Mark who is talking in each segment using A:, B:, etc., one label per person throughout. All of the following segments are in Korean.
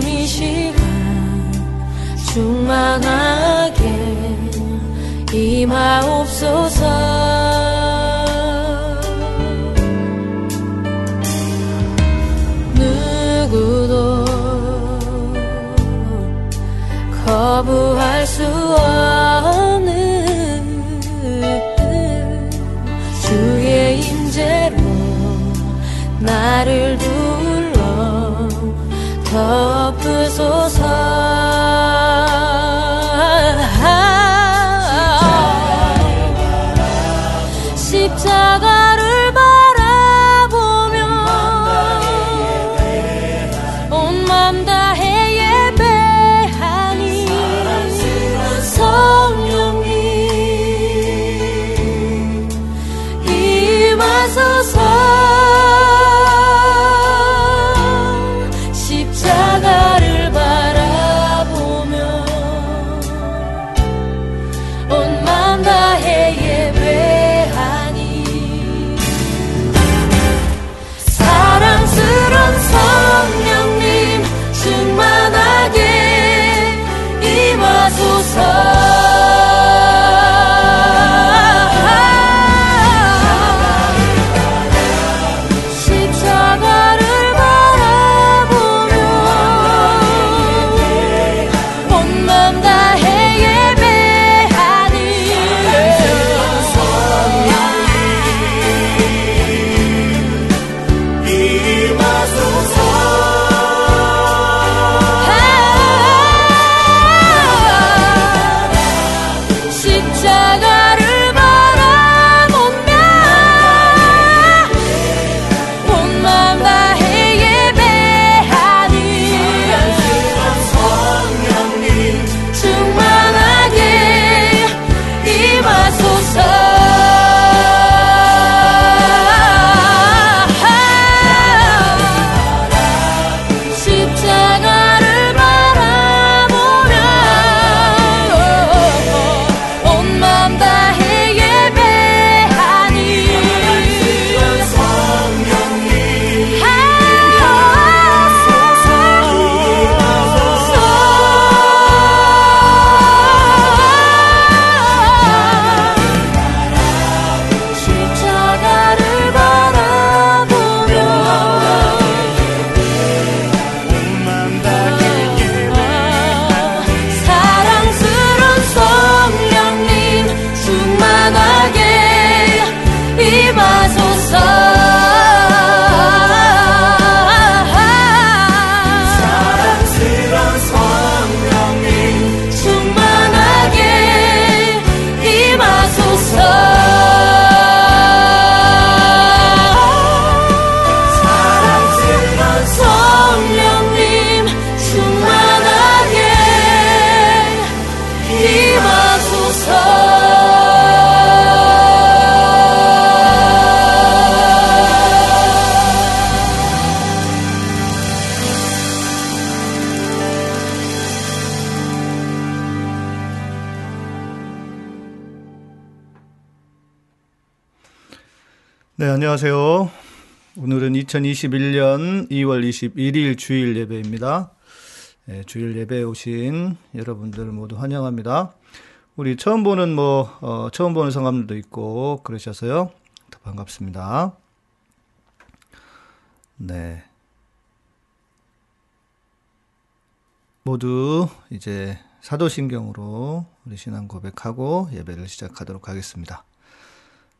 A: 지금 이 시간 충만하
B: 2021년 2월 21일 주일 예배입니다. 네, 주일 예배에 오신 여러분들 모두 환영합니다. 우리 처음 보는 뭐, 어, 처음 보는 성감들도 있고, 그러셔서요. 더 반갑습니다. 네. 모두 이제 사도신경으로 우리 신앙 고백하고 예배를 시작하도록 하겠습니다.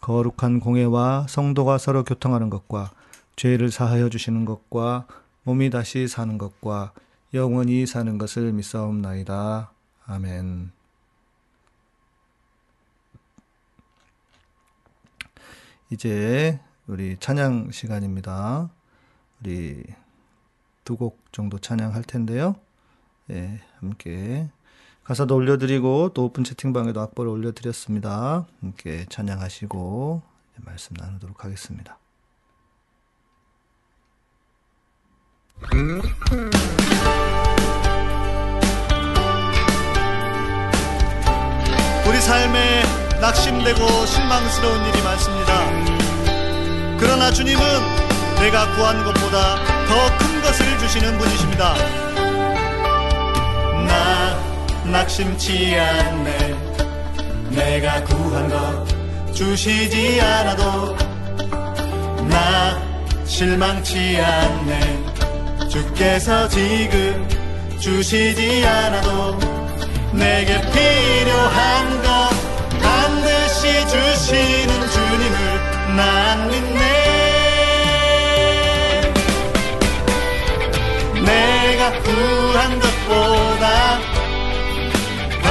B: 거룩한 공예와 성도가 서로 교통하는 것과 죄를 사하여 주시는 것과 몸이 다시 사는 것과 영원히 사는 것을 믿사옵나이다. 아멘. 이제 우리 찬양 시간입니다. 우리 두 곡 정도 찬양할 텐데요. 예, 함께 가사도 올려드리고 또 오픈 채팅방에도 악보를 올려드렸습니다. 함께 찬양하시고 말씀 나누도록 하겠습니다. 우리 삶에 낙심되고 실망스러운 일이 많습니다. 그러나 주님은 내가 구한 것보다 더 큰 것을 주시는 분이십니다. 나 낙심치 않네. 내가 구한 것 주시지 않아도 나 실망치 않네. 주께서 지금 주시지 않아도 내게 필요한 것 반드시 주시는 주님을 난 믿네. 내가 구한 것보다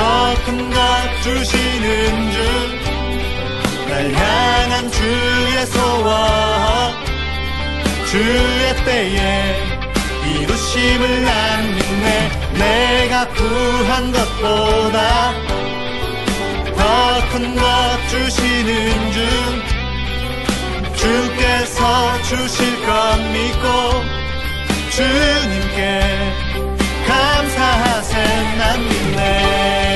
B: 더큰 것 주시는 주 날 향한 주의 소원 주의 때에 이루심을 난 믿네 내가 구한 것보다 더 큰 것 주시는 주 주께서 주실 것 믿고 주님께 감사하세 난 믿네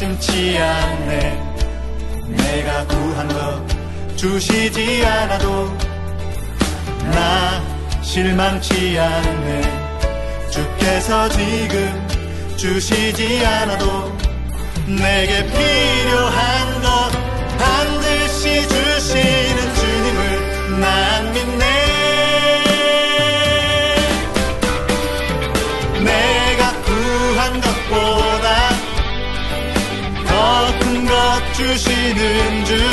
B: 심치 않네. 내가 구한 것 주시지 않아도 나 실망치 않네. 주께서 지금 주시지 않아도 내게 필요한 것 반드시 주시 주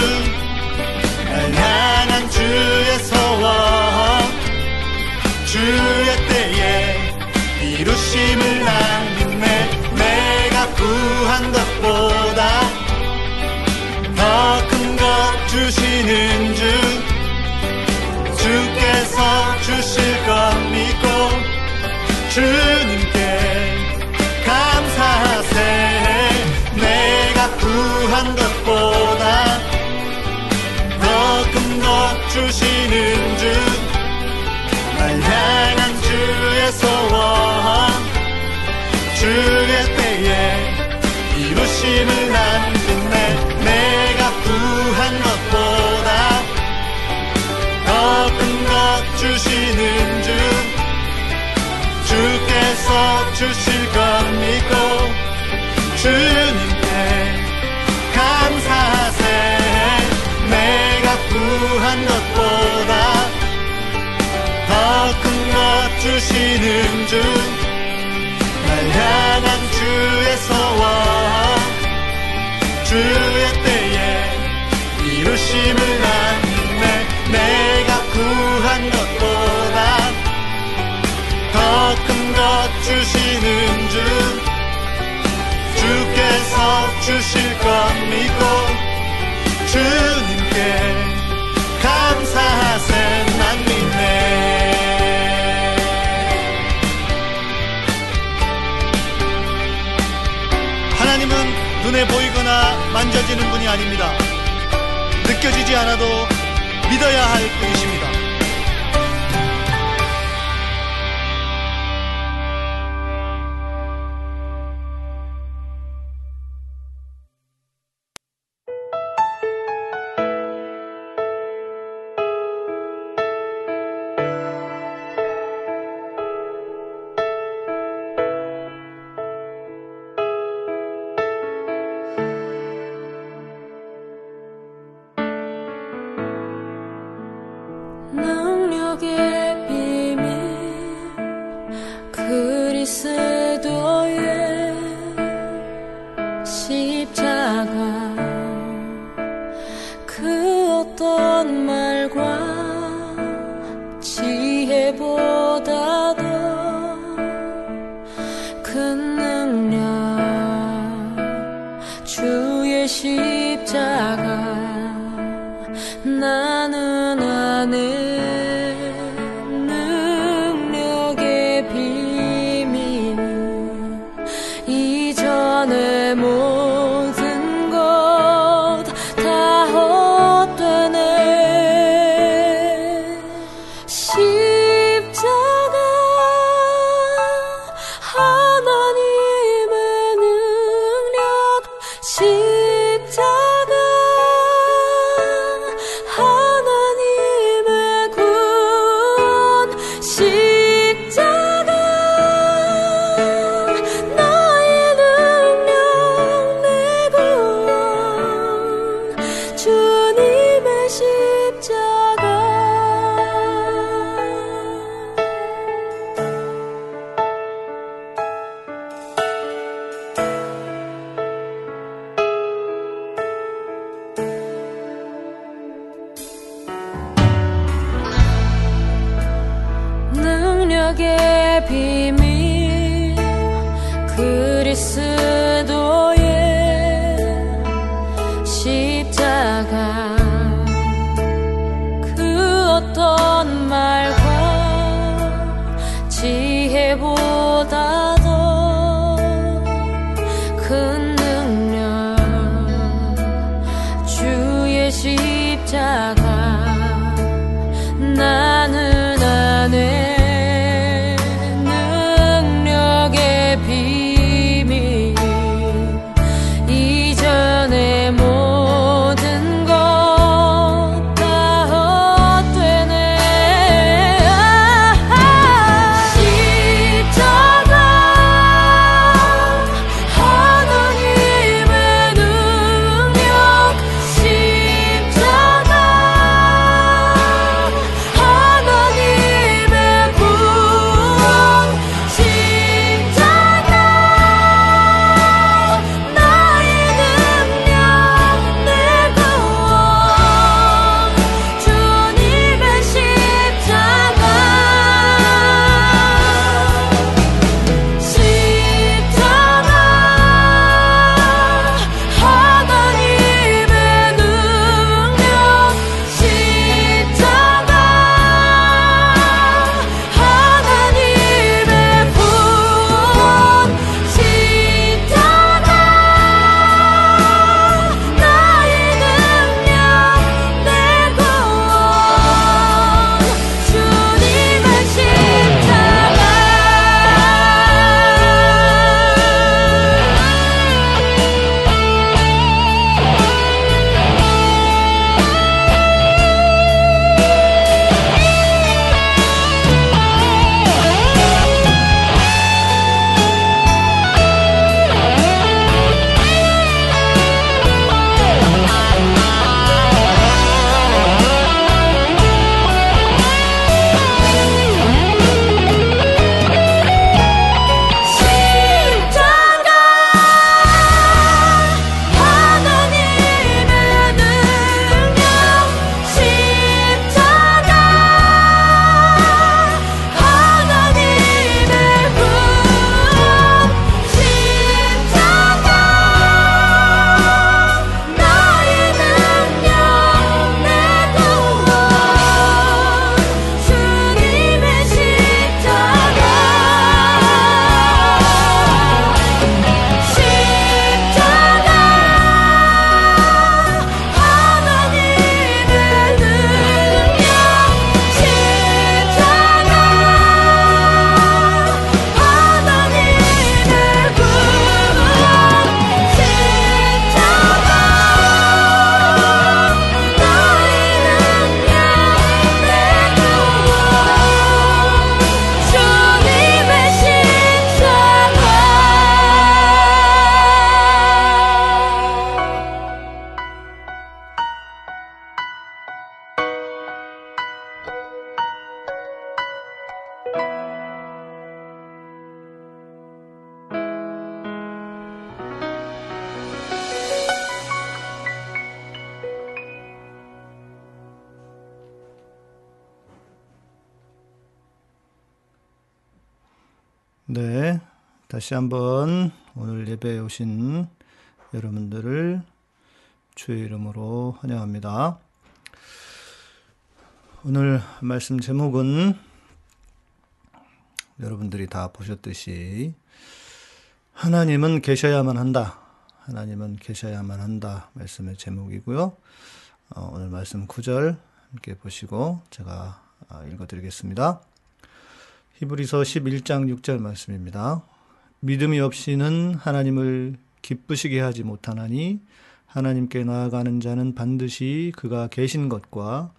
B: 이루심을 난 믿네 내가 구한 것보다 더 큰 것 주시는 주 주께서 주실 것 믿고 주님께 감사하세. 내가 구한 것보다 더 큰 것 주시는 주날 향한 주의 소원 주의 때에 이루심을
A: 아네 내가 구한 것보다 더 큰 것 주시는 주 주께서 주실 것 믿고 주님께 눈에 보이거나 만져지는 분이 아닙니다. 느껴지지 않아도 믿어야 할 분이십니다.
C: 십자가
D: 다시 한번 오늘 예배에 오신 여러분들을 주의 이름으로 환영합니다. 오늘 말씀 제목은 여러분들이 다 보셨듯이 하나님은 계셔야만 한다. 하나님은 계셔야만 한다. 말씀의 제목이고요. 어, 오늘 말씀 9절 함께 보시고 제가 아, 읽어드리겠습니다. 히브리서 11장 6절 말씀입니다. 믿음이 없이는 하나님을 기쁘시게 하지 못하나니 하나님께 나아가는 자는 반드시 그가 계신 것과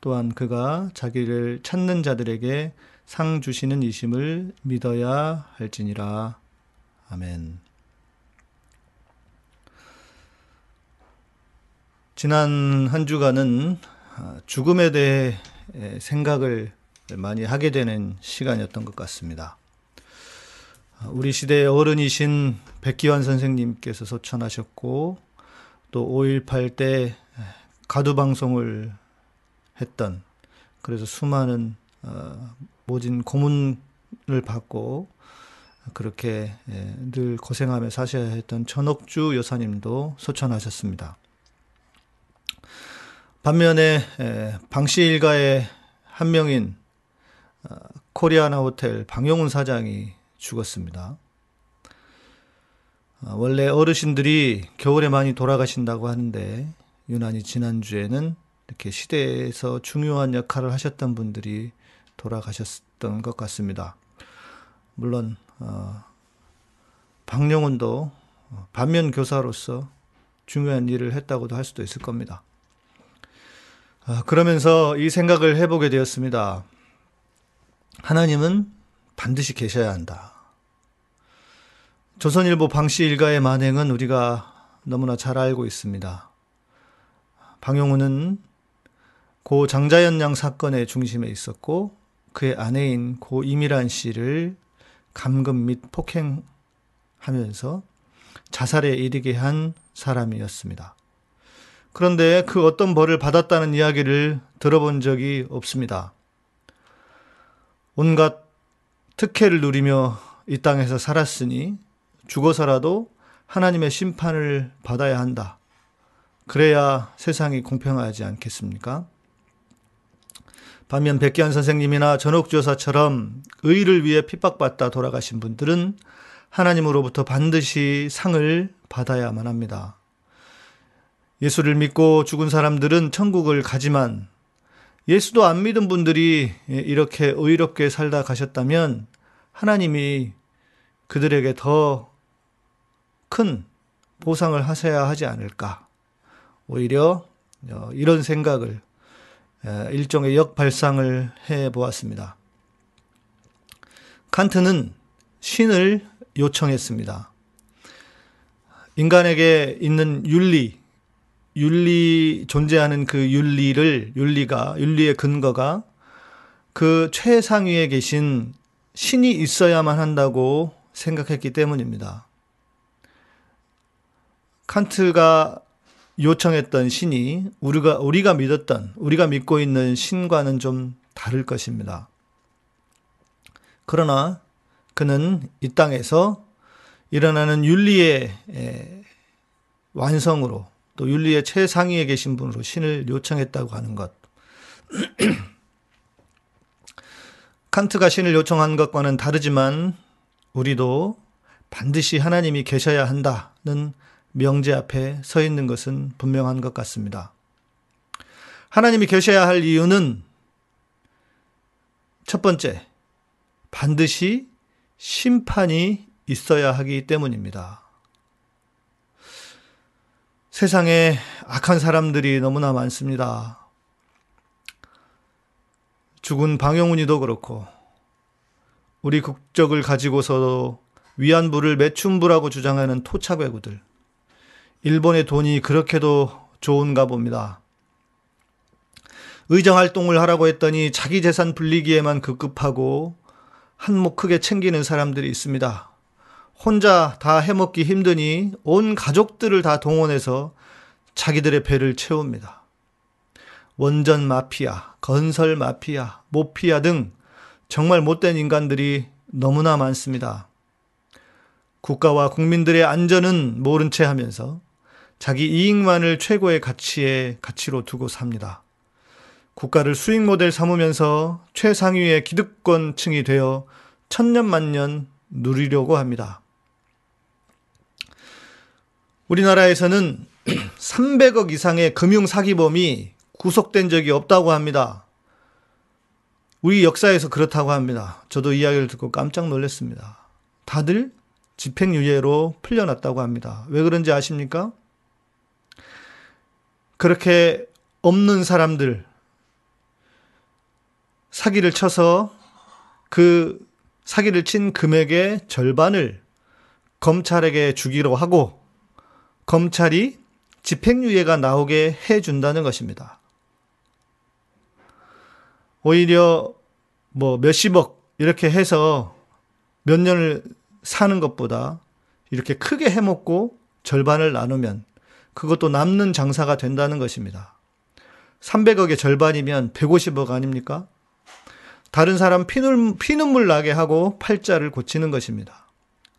D: 또한 그가 자기를 찾는 자들에게 상 주시는 이심을 믿어야 할지니라. 아멘. 지난 한 주간은 죽음에 대해 생각을 많이 하게 되는 시간이었던 것 같습니다. 우리 시대의 어른이신 백기환 선생님께서 소천하셨고 또 5.18 때 가두 방송을 했던 그래서 수많은 어, 모진 고문을 받고 그렇게 늘 고생하며 사셔야 했던 전옥주 여사님도 소천하셨습니다. 반면에 방씨 일가의 한 명인 어, 코리아나 호텔 방용훈 사장이 죽었습니다. 어, 원래 어르신들이 겨울에 많이 돌아가신다고 하는데 유난히 지난주에는 이렇게 시대에서 중요한 역할을 하셨던 분들이 돌아가셨던 것 같습니다. 물론 어, 박영훈도 반면 교사로서 중요한 일을 했다고도 할 수도 있을 겁니다. 그러면서 이 생각을 해보게 되었습니다. 하나님은 반드시 계셔야 한다. 조선일보 방씨 일가의 만행은 우리가 너무나 잘 알고 있습니다. 방용우는 고 장자연 양 사건의 중심에 있었고 그의 아내인 고 이미란 씨를 감금 및 폭행하면서 자살에 이르게 한 사람이었습니다. 그런데 그 어떤 벌을 받았다는 이야기를 들어본 적이 없습니다. 온갖 특혜를 누리며 이 땅에서 살았으니 죽어서라도 하나님의 심판을 받아야 한다. 그래야 세상이 공평하지 않겠습니까? 반면 백기환 선생님이나 전옥조사처럼 의를 위해 핍박받다 돌아가신 분들은 하나님으로부터 반드시 상을 받아야만 합니다. 예수를 믿고 죽은 사람들은 천국을 가지만 예수도 안 믿은 분들이 이렇게 의롭게 살다 가셨다면 하나님이 그들에게 더 큰 보상을 하셔야 하지 않을까. 오히려 어, 이런 생각을 일종의 역발상을 해 보았습니다. 칸트는 신을 요청했습니다. 인간에게 있는 윤리, 윤리 존재하는 그 윤리를 윤리가 윤리의 근거가 그 최상위에 계신 신이 있어야만 한다고 생각했기 때문입니다. 칸트가 요청했던 신이 우리가 우리가 믿었던 우리가 믿고 있는 신과는 좀 다를 것입니다. 그러나 그는 이 땅에서 일어나는 윤리의 완성으로 또 윤리의 최상위에 계신 분으로 신을 요청했다고 하는 것. 칸트가 신을 요청한 것과는 다르지만 우리도 반드시 하나님이 계셔야 한다는 명제 앞에 서 있는 것은 분명한 것 같습니다. 하나님이 계셔야 할 이유는 첫 번째, 반드시 심판이 있어야 하기 때문입니다. 세상에 악한 사람들이 너무나 많습니다. 죽은 방영훈이도 그렇고, 우리 국적을 가지고서도 위안부를 매춘부라고 주장하는 토착 외구들. 일본의 돈이 그렇게도 좋은가 봅니다. 의정 활동을 하라고 했더니 자기 재산 불리기에만 급급하고 한몫 크게 챙기는 사람들이 있습니다. 혼자 다 해먹기 힘드니 온 가족들을 다 동원해서 자기들의 배를 채웁니다. 원전 마피아, 건설 마피아, 모피아 등 정말 못된 인간들이 너무나 많습니다. 국가와 국민들의 안전은 모른 채 하면서 자기 이익만을 최고의 가치에 가치로 두고 삽니다. 국가를 수익 모델 삼으면서 최상위의 기득권층이 되어 천년만년 누리려고 합니다. 우리나라에서는 300억 이상의 금융 사기범이 구속된 적이 없다고 합니다. 우리 역사에서 그렇다고 합니다. 저도 이야기를 듣고 깜짝 놀랐습니다. 다들 집행유예로 풀려났다고 합니다. 왜 그런지 아십니까? 그렇게 없는 사람들, 사기를 쳐서 그 사기를 친 금액의 절반을 검찰에게 주기로 하고 검찰이 집행유예가 나오게 해준다는 것입니다. 오히려 뭐 몇십억 이렇게 해서 몇 년을 사는 것보다 이렇게 크게 해먹고 절반을 나누면 그것도 남는 장사가 된다는 것입니다. 300억의 절반이면 150억 아닙니까? 다른 사람 피눈, 피눈물 나게 하고 팔자를 고치는 것입니다.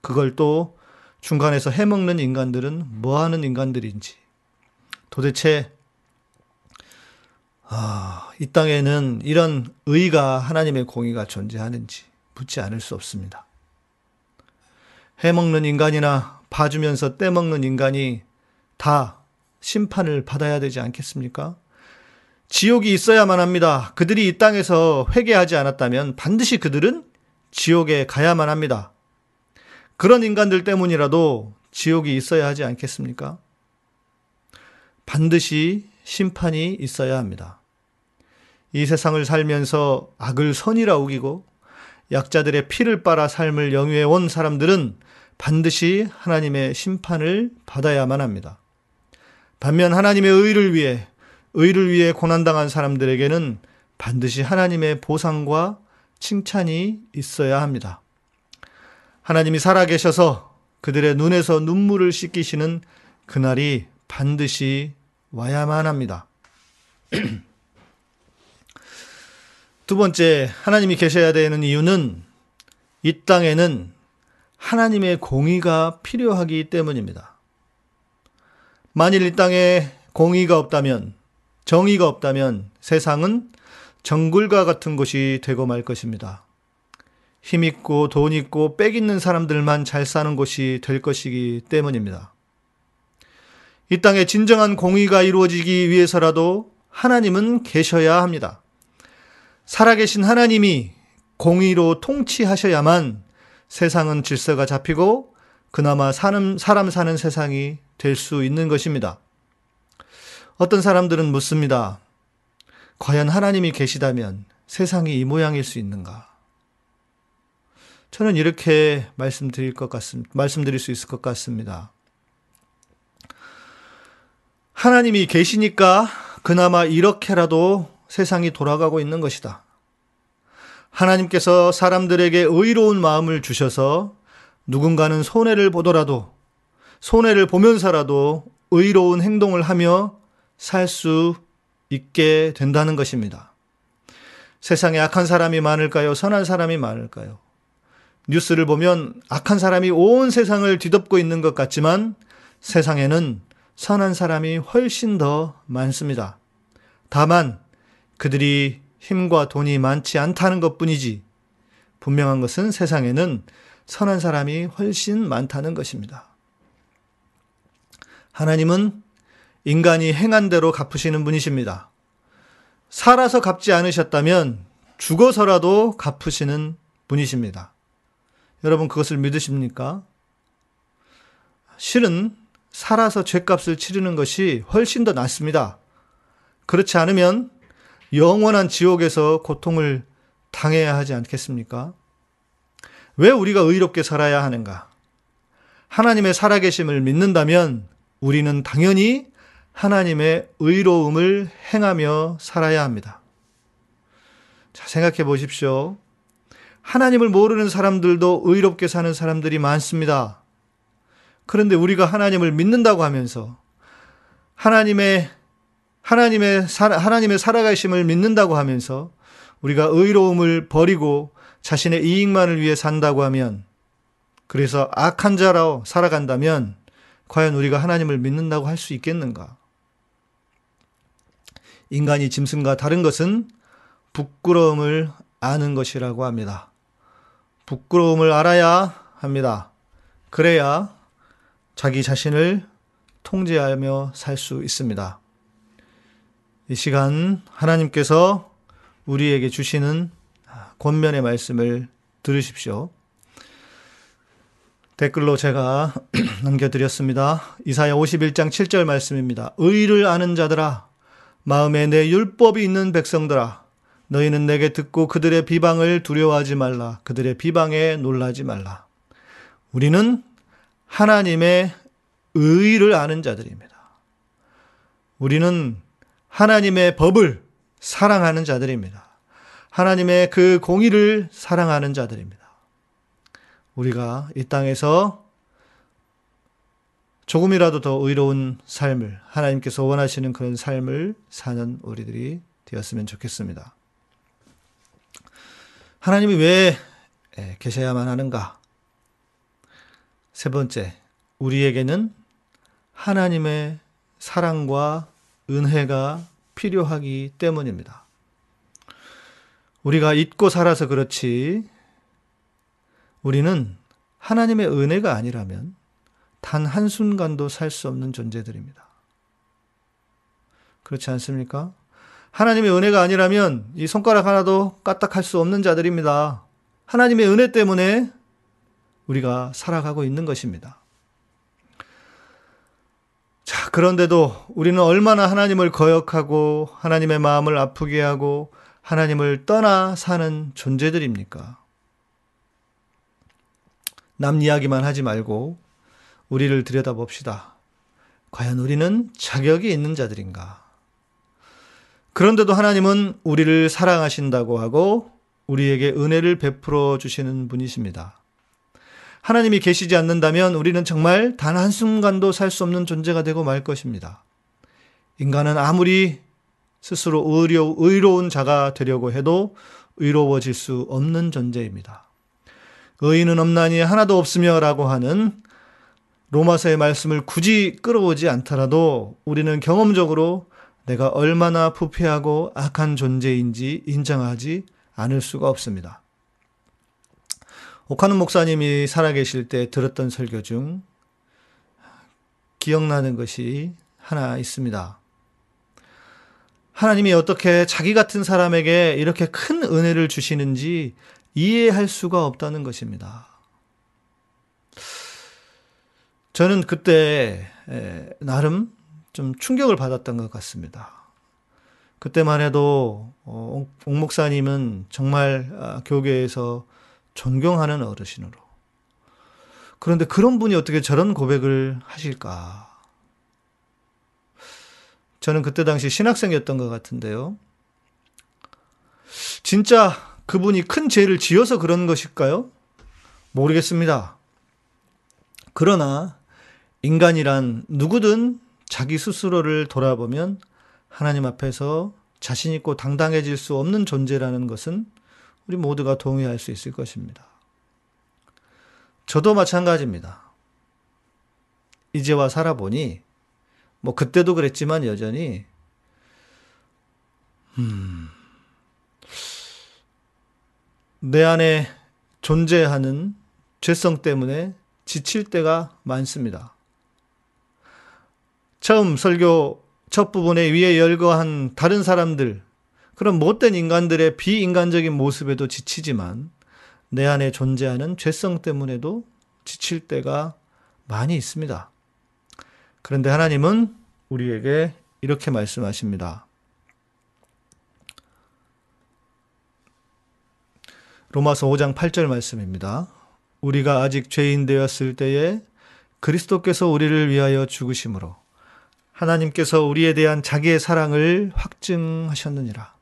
D: 그걸 또 중간에서 해먹는 인간들은 뭐 하는 인간들인지. 도대체, 아, 이 땅에는 이런 의가 하나님의 공의가 존재하는지 묻지 않을 수 없습니다. 해먹는 인간이나 봐주면서 떼먹는 인간이 다 심판을 받아야 되지 않겠습니까? 지옥이 있어야만 합니다. 그들이 이 땅에서 회개하지 않았다면 반드시 그들은 지옥에 가야만 합니다. 그런 인간들 때문이라도 지옥이 있어야 하지 않겠습니까? 반드시 심판이 있어야 합니다. 이 세상을 살면서 악을 선이라 우기고 약자들의 피를 빨아 삶을 영위해 온 사람들은 반드시 하나님의 심판을 받아야만 합니다. 반면 하나님의 의를 위해 의를 위해 고난당한 사람들에게는 반드시 하나님의 보상과 칭찬이 있어야 합니다. 하나님이 살아계셔서 그들의 눈에서 눈물을 씻기시는 그날이 반드시 와야만 합니다. 두 번째, 하나님이 계셔야 되는 이유는 이 땅에는 하나님의 공의가 필요하기 때문입니다. 만일 이 땅에 공의가 없다면, 정의가 없다면 세상은 정글과 같은 곳이 되고 말 것입니다. 힘 있고 돈 있고 빽 있는 사람들만 잘 사는 곳이 될 것이기 때문입니다. 이 땅에 진정한 공의가 이루어지기 위해서라도 하나님은 계셔야 합니다. 살아계신 하나님이 공의로 통치하셔야만 세상은 질서가 잡히고 그나마 사람, 사람 사는 세상이 될 수 있는 것입니다. 어떤 사람들은 묻습니다. 과연 하나님이 계시다면 세상이 이 모양일 수 있는가? 저는 이렇게 말씀드릴 것 같습니다. 말씀드릴 수 있을 것 같습니다. 하나님이 계시니까 그나마 이렇게라도 세상이 돌아가고 있는 것이다. 하나님께서 사람들에게 의로운 마음을 주셔서 누군가는 손해를 보더라도 손해를 보면서라도 의로운 행동을 하며 살 수 있게 된다는 것입니다. 세상에 악한 사람이 많을까요? 선한 사람이 많을까요? 뉴스를 보면 악한 사람이 온 세상을 뒤덮고 있는 것 같지만 세상에는 선한 사람이 훨씬 더 많습니다. 다만 그들이 힘과 돈이 많지 않다는 것 뿐이지 분명한 것은 세상에는 선한 사람이 훨씬 많다는 것입니다. 하나님은 인간이 행한 대로 갚으시는 분이십니다. 살아서 갚지 않으셨다면 죽어서라도 갚으시는 분이십니다. 여러분 그것을 믿으십니까? 실은 살아서 죄값을 치르는 것이 훨씬 더 낫습니다. 그렇지 않으면 영원한 지옥에서 고통을 당해야 하지 않겠습니까? 왜 우리가 의롭게 살아야 하는가? 하나님의 살아계심을 믿는다면 우리는 당연히 하나님의 의로움을 행하며 살아야 합니다. 자, 생각해 보십시오. 하나님을 모르는 사람들도 의롭게 사는 사람들이 많습니다. 그런데 우리가 하나님을 믿는다고 하면서 하나님의 하나님의 살 하나님의 살아가심을 믿는다고 하면서 우리가 의로움을 버리고 자신의 이익만을 위해 산다고 하면 그래서 악한 자로 살아간다면 과연 우리가 하나님을 믿는다고 할 수 있겠는가? 인간이 짐승과 다른 것은 부끄러움을 아는 것이라고 합니다. 부끄러움을 알아야 합니다. 그래야 자기 자신을 통제하며 살 수 있습니다. 이 시간 하나님께서 우리에게 주시는 권면의 말씀을 들으십시오. 댓글로 제가 남겨드렸습니다. 이사야 51장 7절 말씀입니다. 의를 아는 자들아, 마음에 내 율법이 있는 백성들아, 너희는 내게 듣고 그들의 비방을 두려워하지 말라. 그들의 비방에 놀라지 말라. 우리는 하나님의 의를 아는 자들입니다. 우리는 하나님의 법을 사랑하는 자들입니다. 하나님의 그 공의를 사랑하는 자들입니다. 우리가 이 땅에서 조금이라도 더 의로운 삶을 하나님께서 원하시는 그런 삶을 사는 우리들이 되었으면 좋겠습니다. 하나님이 왜 계셔야만 하는가? 세 번째, 우리에게는 하나님의 사랑과 은혜가 필요하기 때문입니다. 우리가 잊고 살아서 그렇지, 우리는 하나님의 은혜가 아니라면 단 한순간도 살 수 없는 존재들입니다. 그렇지 않습니까? 하나님의 은혜가 아니라면 이 손가락 하나도 까딱할 수 없는 자들입니다. 하나님의 은혜 때문에 우리가 살아가고 있는 것입니다. 자, 그런데도 우리는 얼마나 하나님을 거역하고 하나님의 마음을 아프게 하고 하나님을 떠나 사는 존재들입니까? 남 이야기만 하지 말고 우리를 들여다봅시다. 과연 우리는 자격이 있는 자들인가? 그런데도 하나님은 우리를 사랑하신다고 하고 우리에게 은혜를 베풀어 주시는 분이십니다. 하나님이 계시지 않는다면 우리는 정말 단 한순간도 살 수 없는 존재가 되고 말 것입니다. 인간은 아무리 스스로 의로, 의로운 자가 되려고 해도 의로워질 수 없는 존재입니다. 의인은 없나니 하나도 없으며 라고 하는 로마서의 말씀을 굳이 끌어오지 않더라도 우리는 경험적으로 내가 얼마나 부패하고 악한 존재인지 인정하지 않을 수가 없습니다. 오카는 목사님이 살아계실 때 들었던 설교 중 기억나는 것이 하나 있습니다. 하나님이 어떻게 자기 같은 사람에게 이렇게 큰 은혜를 주시는지 이해할 수가 없다는 것입니다. 저는 그때 나름 좀 충격을 받았던 것 같습니다. 그때만 해도 어, 옥 목사님은 정말 아, 교계에서 존경하는 어르신으로. 그런데 그런 분이 어떻게 저런 고백을 하실까? 저는 그때 당시 신학생이었던 것 같은데요. 진짜 그분이 큰 죄를 지어서 그런 것일까요? 모르겠습니다. 그러나 인간이란 누구든 자기 스스로를 돌아보면 하나님 앞에서 자신있고 당당해질 수 없는 존재라는 것은 우리 모두가 동의할 수 있을 것입니다. 저도 마찬가지입니다. 이제와 살아보니, 뭐, 그때도 그랬지만 여전히, 음, 내 안에 존재하는 죄성 때문에 지칠 때가 많습니다. 처음 설교 첫 부분에 위에 열거한 다른 사람들, 그런 못된 인간들의 비인간적인 모습에도 지치지만 내 안에 존재하는 죄성 때문에도 지칠 때가 많이 있습니다. 그런데 하나님은 우리에게 이렇게 말씀하십니다. 로마서 5장 8절 말씀입니다. 우리가 아직 죄인 되었을 때에 그리스도께서 우리를 위하여 죽으심으로 하나님께서 우리에 대한 자기의 사랑을 확증하셨느니라.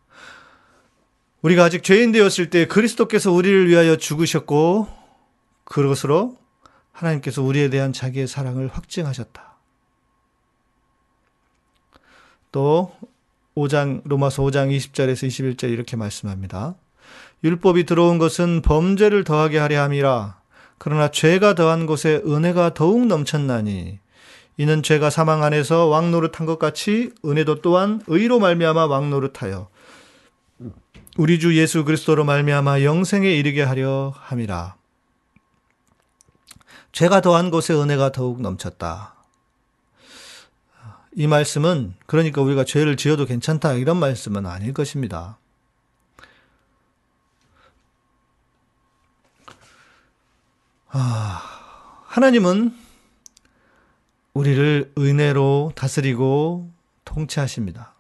D: 우리가 아직 죄인 되었을 때 그리스도께서 우리를 위하여 죽으셨고 그것으로 하나님께서 우리에 대한 자기의 사랑을 확증하셨다. 또 5장 로마서 5장 20절에서 21절 이렇게 말씀합니다. 율법이 들어온 것은 범죄를 더하게 하려 함이라. 그러나 죄가 더한 곳에 은혜가 더욱 넘쳤나니 이는 죄가 사망 안에서 왕 노릇한 것 같이 은혜도 또한 의로 말미암아 왕 노릇하여 우리 주 예수 그리스도로 말미암아 영생에 이르게 하려 함이라. 죄가 더한 곳에 은혜가 더욱 넘쳤다. 이 말씀은 그러니까 우리가 죄를 지어도 괜찮다 이런 말씀은 아닐 것입니다. 하나님은 우리를 은혜로 다스리고 통치하십니다.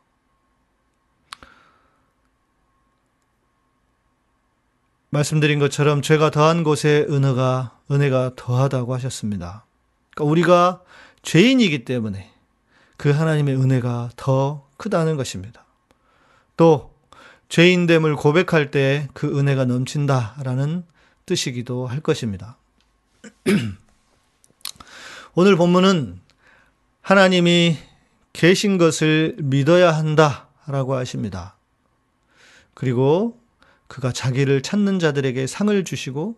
D: 말씀드린 것처럼 죄가 더한 곳에 은혜가 은혜가 더하다고 하셨습니다. 그러니까 우리가 죄인이기 때문에 그 하나님의 은혜가 더 크다는 것입니다. 또 죄인됨을 고백할 때 그 은혜가 넘친다라는 뜻이기도 할 것입니다. 오늘 본문은 하나님이 계신 것을 믿어야 한다라고 하십니다. 그리고 그가 자기를 찾는 자들에게 상을 주시고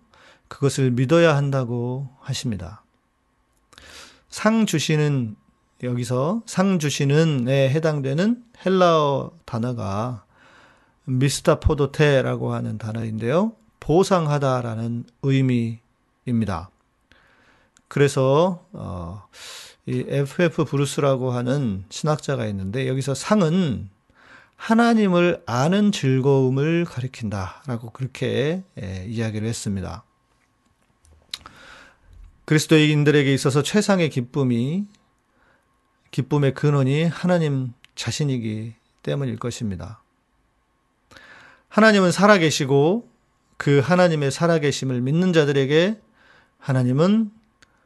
D: 그것을 믿어야 한다고 하십니다. 상 주시는 여기서 상 주시는에 해당되는 헬라어 단어가 미스타포도테라고 하는 단어인데요. 보상하다라는 의미입니다. 그래서 어, 이 FF 브루스라고 하는 신학자가 있는데 여기서 상은 하나님을 아는 즐거움을 가리킨다라고 그렇게 예, 이야기를 했습니다. 그리스도인들에게 있어서 최상의 기쁨이 기쁨의 근원이 하나님 자신이기 때문일 것입니다. 하나님은 살아계시고 그 하나님의 살아계심을 믿는 자들에게 하나님은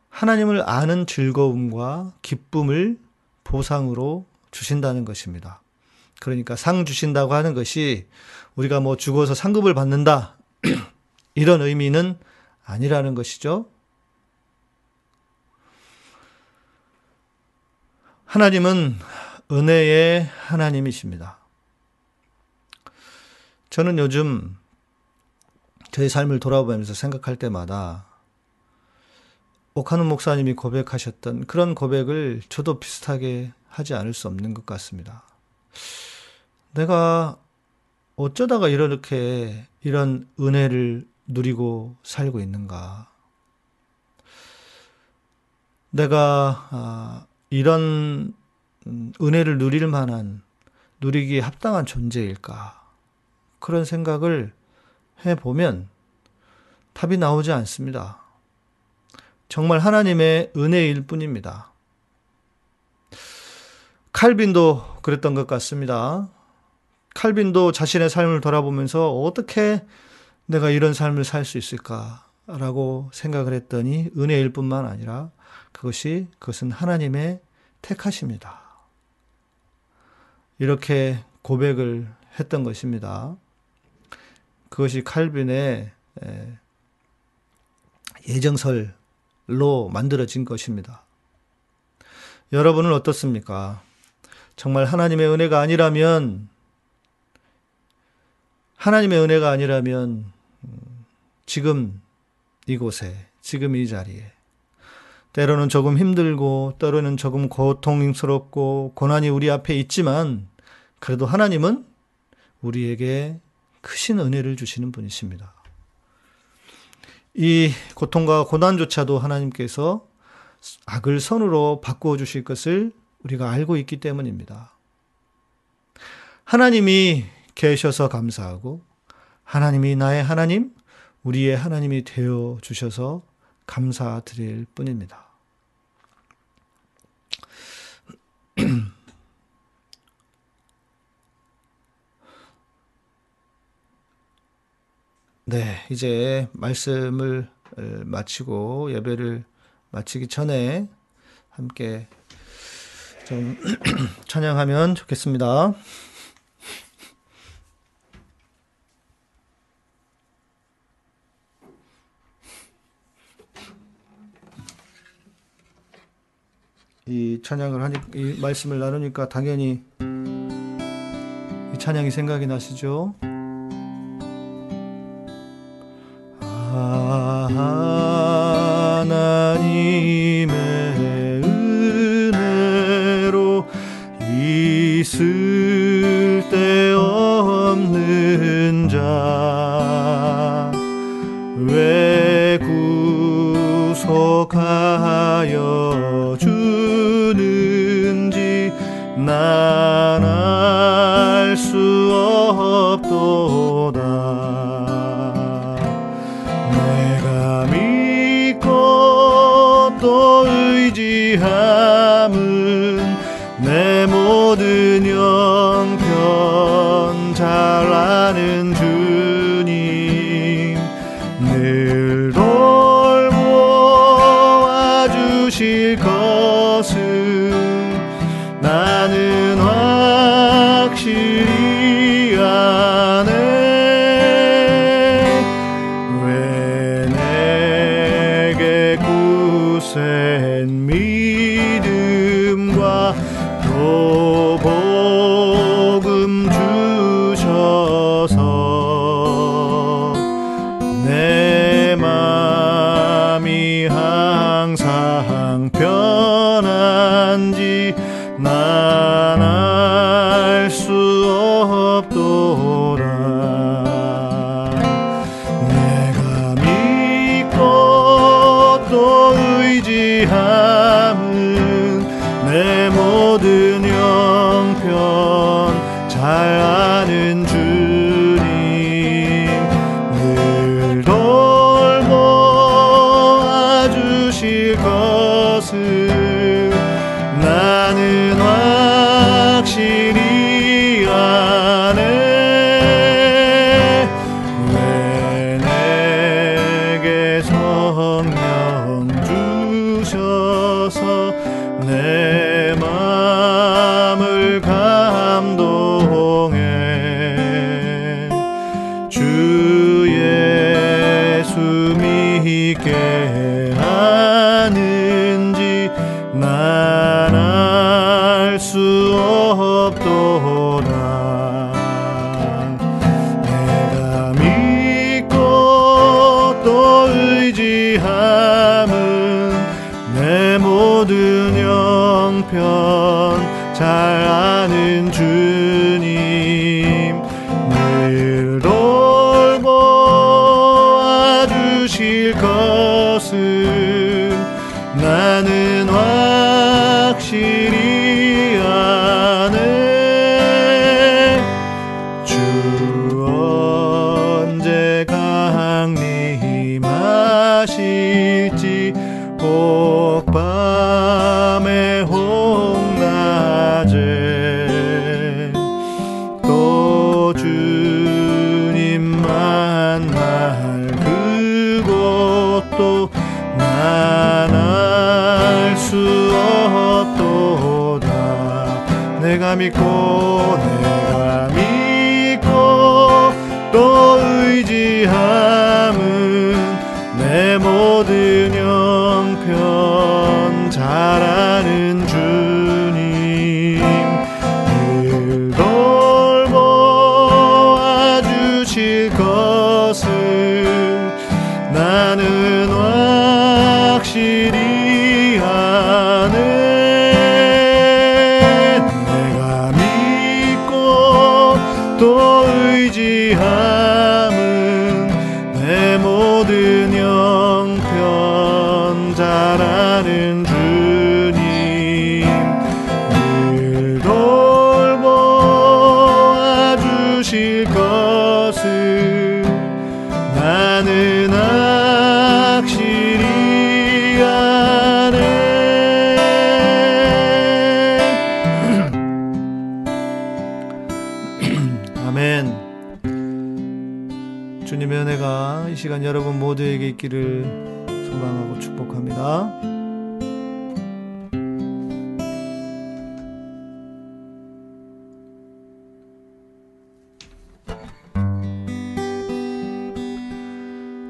D: 하나님을 아는 즐거움과 기쁨을 보상으로 주신다는 것입니다. 그러니까 상 주신다고 하는 것이 우리가 뭐 죽어서 상급을 받는다 이런 의미는 아니라는 것이죠. 하나님은 은혜의 하나님이십니다. 저는 요즘 저의 삶을 돌아보면서 생각할 때마다 옥하는 목사님이 고백하셨던 그런 고백을 저도 비슷하게 하지 않을 수 없는 것 같습니다. 내가 어쩌다가 이렇게 이런 은혜를 누리고 살고 있는가? 내가 아, 이런 음, 은혜를 누릴 만한 누리기에 합당한 존재일까? 그런 생각을 해 보면 답이 나오지 않습니다. 정말 하나님의 은혜일 뿐입니다. 칼빈도 그랬던 것 같습니다. 칼빈도 자신의 삶을 돌아보면서 어떻게 내가 이런 삶을 살 수 있을까라고 생각을 했더니 은혜일 뿐만 아니라 그것이 그것은 하나님의 택하십니다. 이렇게 고백을 했던 것입니다. 그것이 칼빈의 예정설 로 만들어진 것입니다. 여러분은 어떻습니까? 정말 하나님의 은혜가 아니라면 하나님의 은혜가 아니라면 음, 지금 이곳에 지금 이 자리에 때로는 조금 힘들고 때로는 조금 고통스럽고 고난이 우리 앞에 있지만 그래도 하나님은 우리에게 크신 은혜를 주시는 분이십니다. 이 고통과 고난조차도 하나님께서 악을 선으로 바꾸어 주실 것을 우리가 알고 있기 때문입니다. 하나님이 계셔서 감사하고 하나님이 나의 하나님, 우리의 하나님이 되어 주셔서 감사드릴 뿐입니다. 네, 이제 말씀을 마치고 예배를 마치기 전에 함께 좀 찬양하면 좋겠습니다. 이 찬양을 하니 이 말씀을 나누니까 당연히 이 찬양이 생각이 나시죠?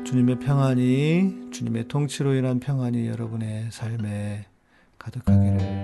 D: 주님의 평안이 주님의 통치로 인한 평안이 여러분의 삶에 가득하기를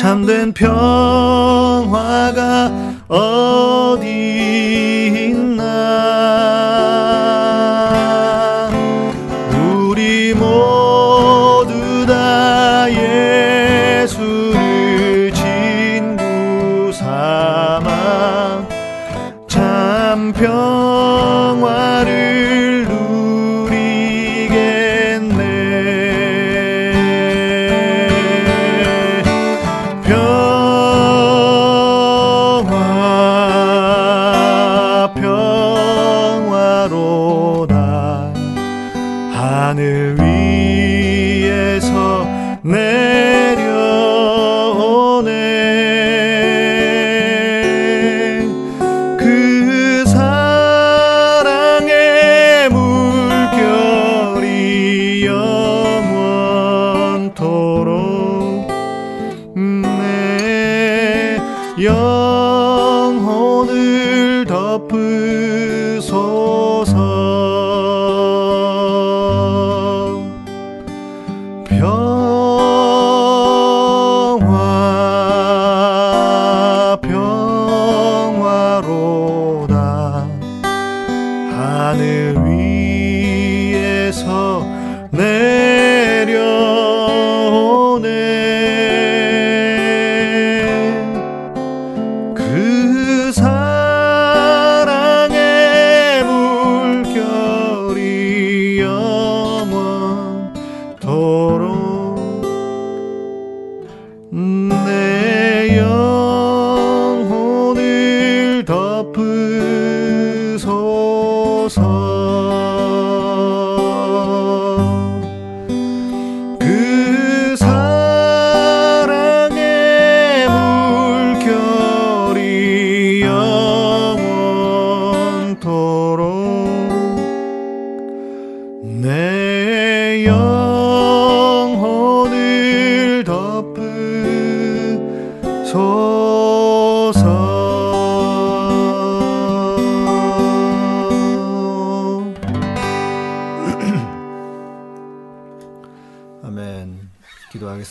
D: 참된 평화가 어디 있나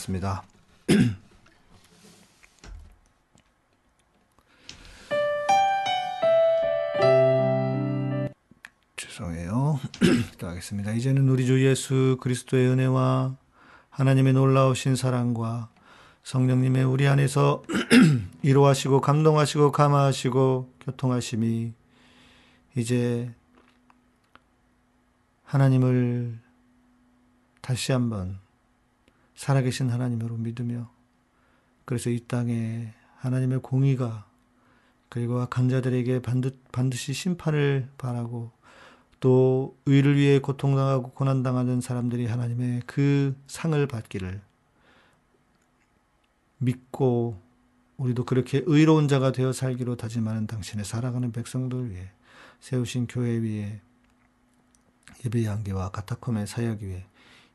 E: 하겠습니다.
D: 죄송해요. 기도하겠습니다. 이제는 우리 주 예수 그리스도의 은혜와 하나님의 놀라우신 사랑과 성령님의 우리 안에서 이로하시고 감동하시고 감화하시고 교통하심이 이제 하나님을 다시 한번 살아계신 하나님으로 믿으며 그래서 이 땅에 하나님의 공의가 그리고 악한 자들에게 반드시 심판을 바라고 또 의를 위해 고통당하고 고난당하는 사람들이 하나님의 그 상을 받기를 믿고 우리도 그렇게 의로운 자가 되어 살기로 다짐하는 당신의 살아가는 백성들 위해 세우신 교회 위에 예배 양계와 가타콤의 사역 위에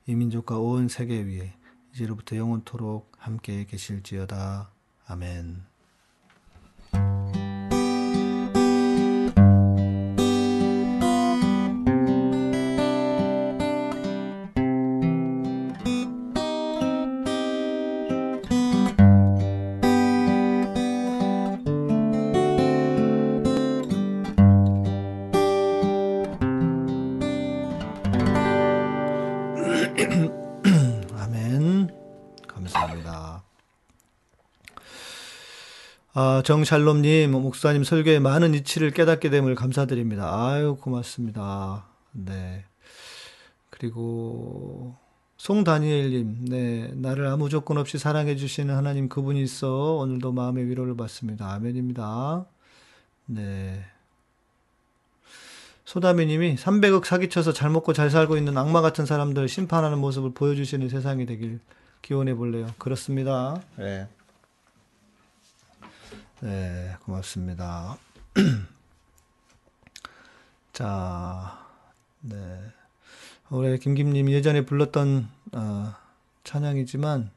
D: 이 민족과 온 세계 위에 이제로부터 영원토록 함께 계실지어다. 아멘. 아, 정샬롬님, 목사님 설교에 많은 이치를 깨닫게 됨을 감사드립니다. 아유, 고맙습니다. 네. 그리고, 송다니엘님, 네. 나를 아무 조건 없이 사랑해주시는 하나님 그분이 있어 오늘도 마음의 위로를 받습니다. 아멘입니다. 네. 소다미님이 300억 사기쳐서 잘 먹고 잘 살고 있는 악마 같은 사람들 심판하는 모습을 보여주시는 세상이 되길 기원해 볼래요. 그렇습니다. 네. 네, 고맙습니다. 자, 네. 올해 김김님 예전에 불렀던 어, 찬양이지만,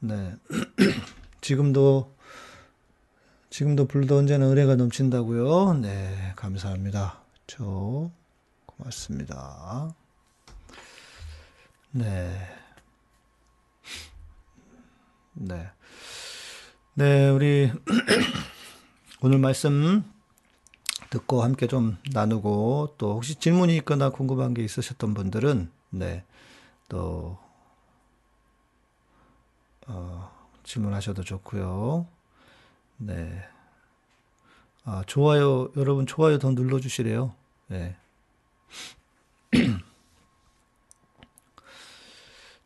D: 네. 지금도 지금도 불도 언제나 은혜가 넘친다고요? 네, 감사합니다. 저 고맙습니다. 네. 네. 네, 우리 오늘 말씀 듣고 함께 좀 나누고 또 혹시 질문이 있거나 궁금한 게 있으셨던 분들은 네. 또 어, 질문하셔도 좋고요. 네. 아, 좋아요, 여러분 좋아요 더 눌러 주시래요. 네.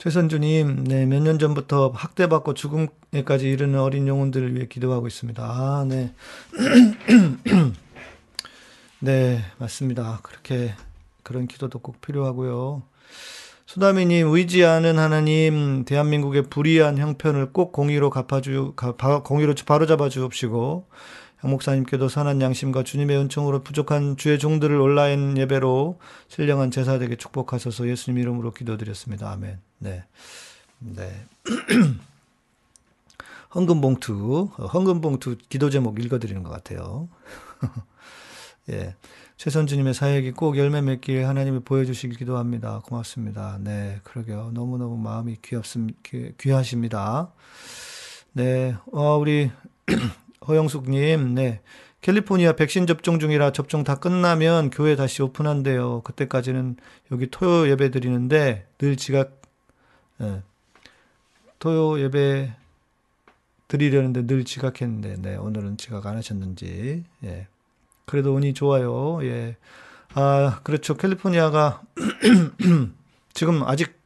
D: 최선주님, 네, 몇 년 전부터 학대받고 죽음에까지 이르는 어린 영혼들을 위해 기도하고 있습니다. 아, 네. 네, 맞습니다. 그렇게, 그런 기도도 꼭 필요하고요. 수다미님, 의지하는 하나님, 대한민국의 불의한 형편을 꼭 공의로 갚아주, 공의로 바로잡아 주옵시고, 양 목사님께도 선한 양심과 주님의 은총으로 부족한 주의 종들을 온라인 예배로 신령한 제사 되게 축복하소서 예수님 이름으로 기도드렸습니다. 아멘. 네. 네. 헌금봉투, 헌금봉투 기도 제목 읽어드리는 것 같아요. 예. 최선주님의 사역이 꼭 열매 맺길 하나님이 보여주시길 기도합니다. 고맙습니다. 네, 그러게요. 너무너무 마음이 귀합습, 귀, 귀하십니다. 네, 어, 우리 허영숙님, 네. 캘리포니아 백신 접종 중이라 접종 다 끝나면 교회 다시 오픈한대요. 그때까지는 여기 토요 예배 드리는데 늘 지각, 네. 토요 예배 드리려는데 늘 지각했는데, 네. 오늘은 지각 안 하셨는지, 예. 그래도 운이 좋아요. 예. 아, 그렇죠. 캘리포니아가 지금 아직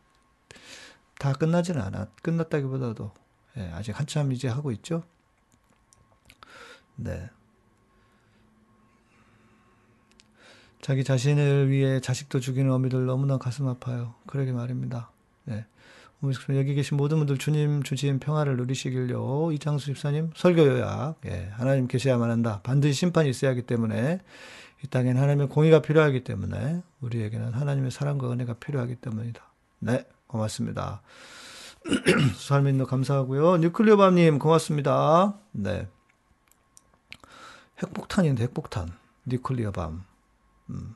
D: 다 끝나지는 않아. 끝났다기보다도 예, 아직 한참 이제 하고 있죠. 네. 자기 자신을 위해 자식도 죽이는 어미들 너무나 가슴 아파요. 그러게 말입니다. 네. 여기 계신 모든 분들 주님 주신 평화를 누리시길요. 이장수 집사님 설교 요약. 예, 하나님 계셔야만 한다. 반드시 심판이 있어야 하기 때문에 이 땅엔 하나님의 공의가 필요하기 때문에 우리에게는 하나님의 사랑과 은혜가 필요하기 때문이다. 네, 고맙습니다. 수살민도 감사하고요. 뉴클리오밤님 고맙습니다. 네. 핵폭탄인데 핵폭탄. 뉴클리어 밤. 음.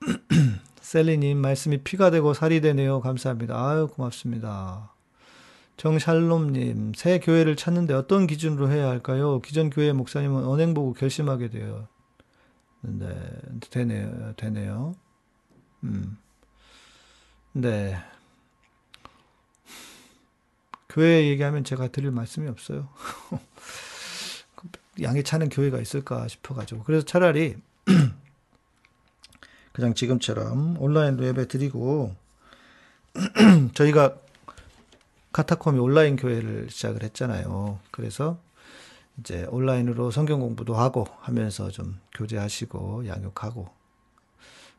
D: 셀리님, 말씀이 피가 되고 살이 되네요. 감사합니다. 아유, 고맙습니다. 정샬롬님, 새 교회를 찾는데 어떤 기준으로 해야 할까요? 기존 교회 목사님은 언행 보고 결심하게 돼요. 네, 되네요. 되네요. 음. 네. 교회 얘기하면 제가 드릴 말씀이 없어요. 양에 차는 교회가 있을까 싶어가지고. 그래서 차라리 그냥 지금처럼 온라인로 예배 드리고 저희가 카타콤이 온라인 교회를 시작을 했잖아요. 그래서 이제 온라인으로 성경 공부도 하고 하면서 좀 교제하시고 양육하고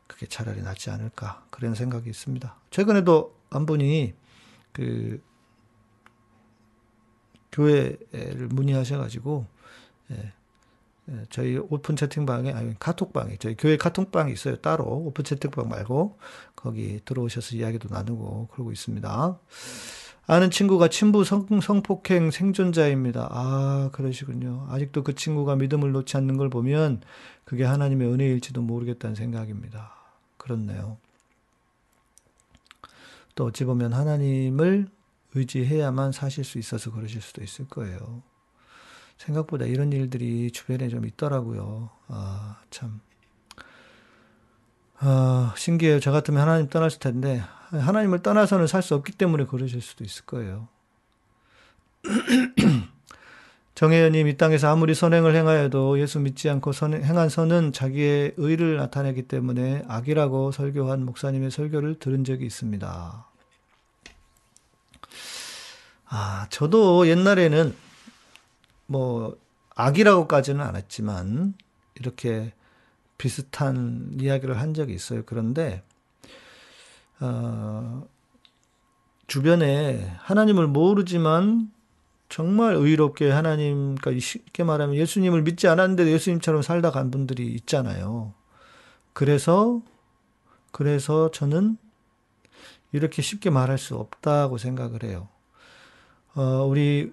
D: 그게 차라리 낫지 않을까 그런 생각이 있습니다. 최근에도 한 분이 그 교회를 문의하셔가지고 예, 예, 저희 오픈 채팅방에 아니 카톡방에 저희 교회 카톡방이 있어요 따로 오픈 채팅방 말고 거기 들어오셔서 이야기도 나누고 그러고 있습니다. 아는 친구가 친부 성, 성폭행 생존자입니다. 아 그러시군요. 아직도 그 친구가 믿음을 놓지 않는 걸 보면 그게 하나님의 은혜일지도 모르겠다는 생각입니다. 그렇네요. 또 어찌 보면 하나님을 의지해야만 사실 수 있어서 그러실 수도 있을 거예요. 생각보다 이런 일들이 주변에 좀 있더라고요. 아, 참. 아, 신기해요. 저 같으면 하나님 떠났을 텐데, 하나님을 떠나서는 살 수 없기 때문에 그러실 수도 있을 거예요. 정혜연님, 이 땅에서 아무리 선행을 행하여도 예수 믿지 않고 선, 행한 선은 자기의 의를 나타내기 때문에 악이라고 설교한 목사님의 설교를 들은 적이 있습니다. 아, 저도 옛날에는 뭐 악이라고까지는 않았지만 이렇게 비슷한 이야기를 한 적이 있어요. 그런데 어, 주변에 하나님을 모르지만 정말 의롭게 하나님, 그러니까 쉽게 말하면 예수님을 믿지 않았는데 예수님처럼 살다 간 분들이 있잖아요. 그래서, 그래서 저는 이렇게 쉽게 말할 수 없다고 생각을 해요. 어, 우리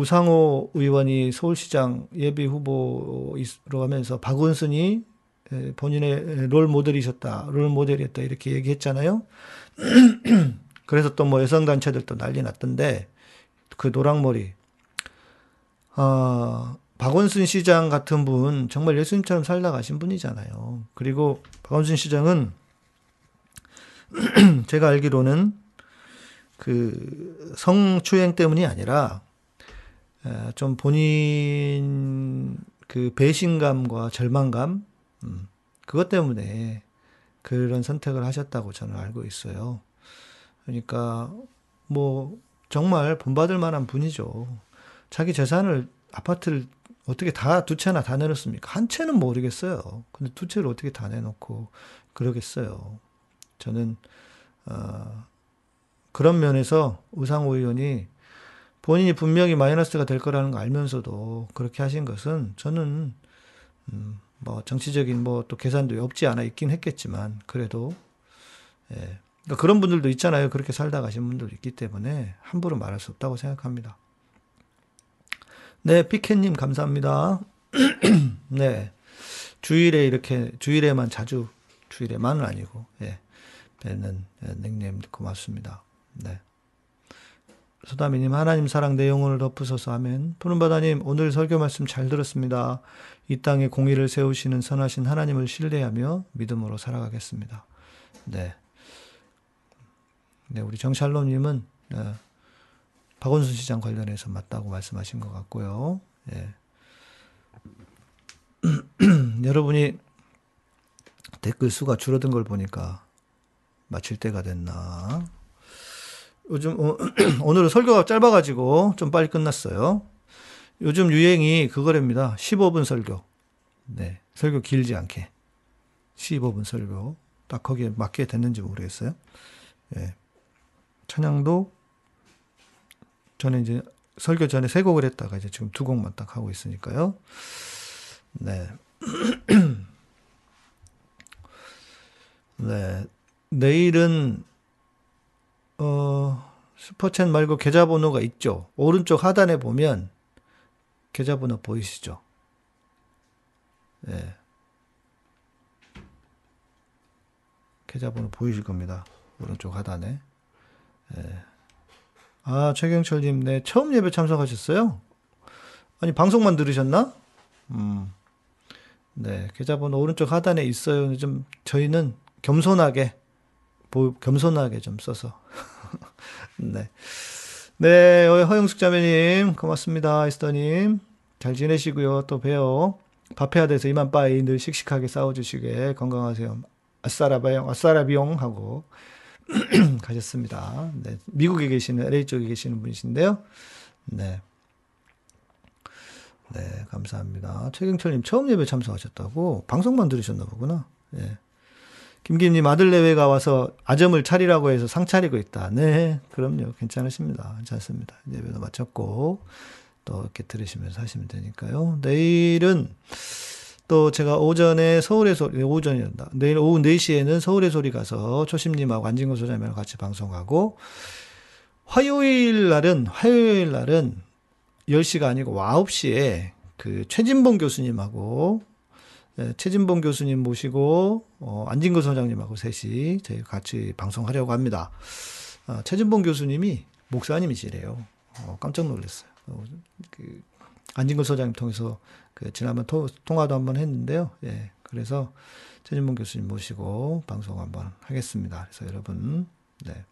D: 우상호 의원이 서울시장 예비 후보로 하면서 박원순이 본인의 롤 모델이셨다, 롤 모델이었다 이렇게 얘기했잖아요. 그래서 또 뭐 여성 단체들도 난리 났던데 그 노랑머리 어, 박원순 시장 같은 분 정말 예수님처럼 살다 가신 분이잖아요. 그리고 박원순 시장은 제가 알기로는 그 성추행 때문이 아니라 좀 본인 그 배신감과 절망감, 음, 그것 때문에 그런 선택을 하셨다고 저는 알고 있어요. 그러니까 뭐 정말 본받을 만한 분이죠. 자기 재산을 아파트를 어떻게 다 두 채나 다 내놓습니까? 한 채는 모르겠어요. 근데 두 채를 어떻게 다 내놓고 그러겠어요. 저는 어, 그런 면에서 우상호 의원이 본인이 분명히 마이너스가 될 거라는 거 알면서도 그렇게 하신 것은 저는 음, 뭐 정치적인 뭐 또 계산도 없지 않아 있긴 했겠지만 그래도 예. 그러니까 그런 분들도 있잖아요. 그렇게 살다 가신 분들도 있기 때문에 함부로 말할 수 없다고 생각합니다. 네, 피켓님 감사합니다. 네, 주일에 이렇게 주일에만 자주 주일에만은 아니고 예, 뵙는 닉네임 고맙습니다. 네. 소다미님 하나님 사랑 내 영혼을 덮으소서 하면 푸른바다님 오늘 설교 말씀 잘 들었습니다. 이 땅에 공의를 세우시는 선하신 하나님을 신뢰하며 믿음으로 살아가겠습니다. 네. 네, 우리 정샬롬님은 네, 박원순 시장 관련해서 맞다고 말씀하신 것 같고요. 예. 여러분이 댓글 수가 줄어든 걸 보니까 마칠 때가 됐나? 요즘 어, 오늘은 설교가 짧아가지고 좀 빨리 끝났어요. 요즘 유행이 그거랍니다. 15분 설교. 네, 설교 길지 않게 15분 설교 딱 거기에 맞게 됐는지 모르겠어요. 예. 찬양도 전에 이제 설교 전에 세 곡을 했다가 이제 지금 두 곡만 딱 하고 있으니까요. 네. 네. 내일은 어, 슈퍼챗 말고 계좌번호가 있죠. 오른쪽 하단에 보면 계좌번호 보이시죠? 네. 계좌번호 보이실 겁니다. 오른쪽 하단에. 예. 아, 최경철님, 네, 처음 예배 참석하셨어요? 아니, 방송만 들으셨나? 음. 네, 계좌번호 오른쪽 하단에 있어요. 좀, 저희는 겸손하게, 보, 겸손하게 좀 써서. 네. 네, 허영숙 자매님, 고맙습니다. 이스터님. 잘 지내시고요. 또 봬요. 밥해야 돼서 이만 빠이 늘 씩씩하게 싸워주시게 건강하세요. 아싸라바용, 아싸라비용 하고 가셨습니다. 네, 미국에 계시는 LA 쪽에 계시는 분이신데요. 네. 네, 감사합니다. 최경철님 처음 예배 참석하셨다고 방송만 들으셨나 보구나. 예. 김김님 아들 내외가 와서 아점을 차리라고 해서 상 차리고 있다. 네, 그럼요. 괜찮으십니다. 괜찮습니다. 예배도 마쳤고 또 이렇게 들으시면서 하시면 되니까요. 내일은 또 제가 오전에 서울의 소리, 네, 오전이란다. 내일 오후 4시에는 서울의 소리 가서 초심님하고 안진거 소장님하고 같이 방송하고 화요일 날은, 화요일 날은 10시가 아니고 9시에 그 최진봉 교수님하고 네, 최진봉 교수님 모시고 어, 안진거 소장님하고 셋이 저희 같이 방송하려고 합니다. 어, 최진봉 교수님이 목사님이시래요. 어, 깜짝 놀랐어요. 어, 그 안진걸 소장님 통해서 그 지난번 토, 통화도 한번 했는데요. 예. 그래서 최진봉 교수님 모시고 방송 한번 하겠습니다. 그래서 여러분, 네.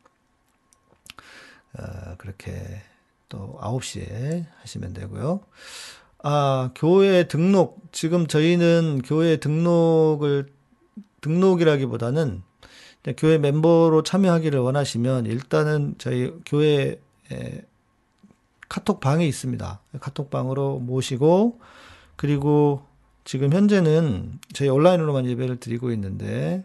D: 어, 그렇게 또 9시에 하시면 되고요. 아, 교회 등록. 지금 저희는 교회 등록을, 등록이라기보다는 교회 멤버로 참여하기를 원하시면 일단은 저희 교회 카톡방에 있습니다. 카톡방으로 모시고 그리고 지금 현재는 저희 온라인으로만 예배를 드리고 있는데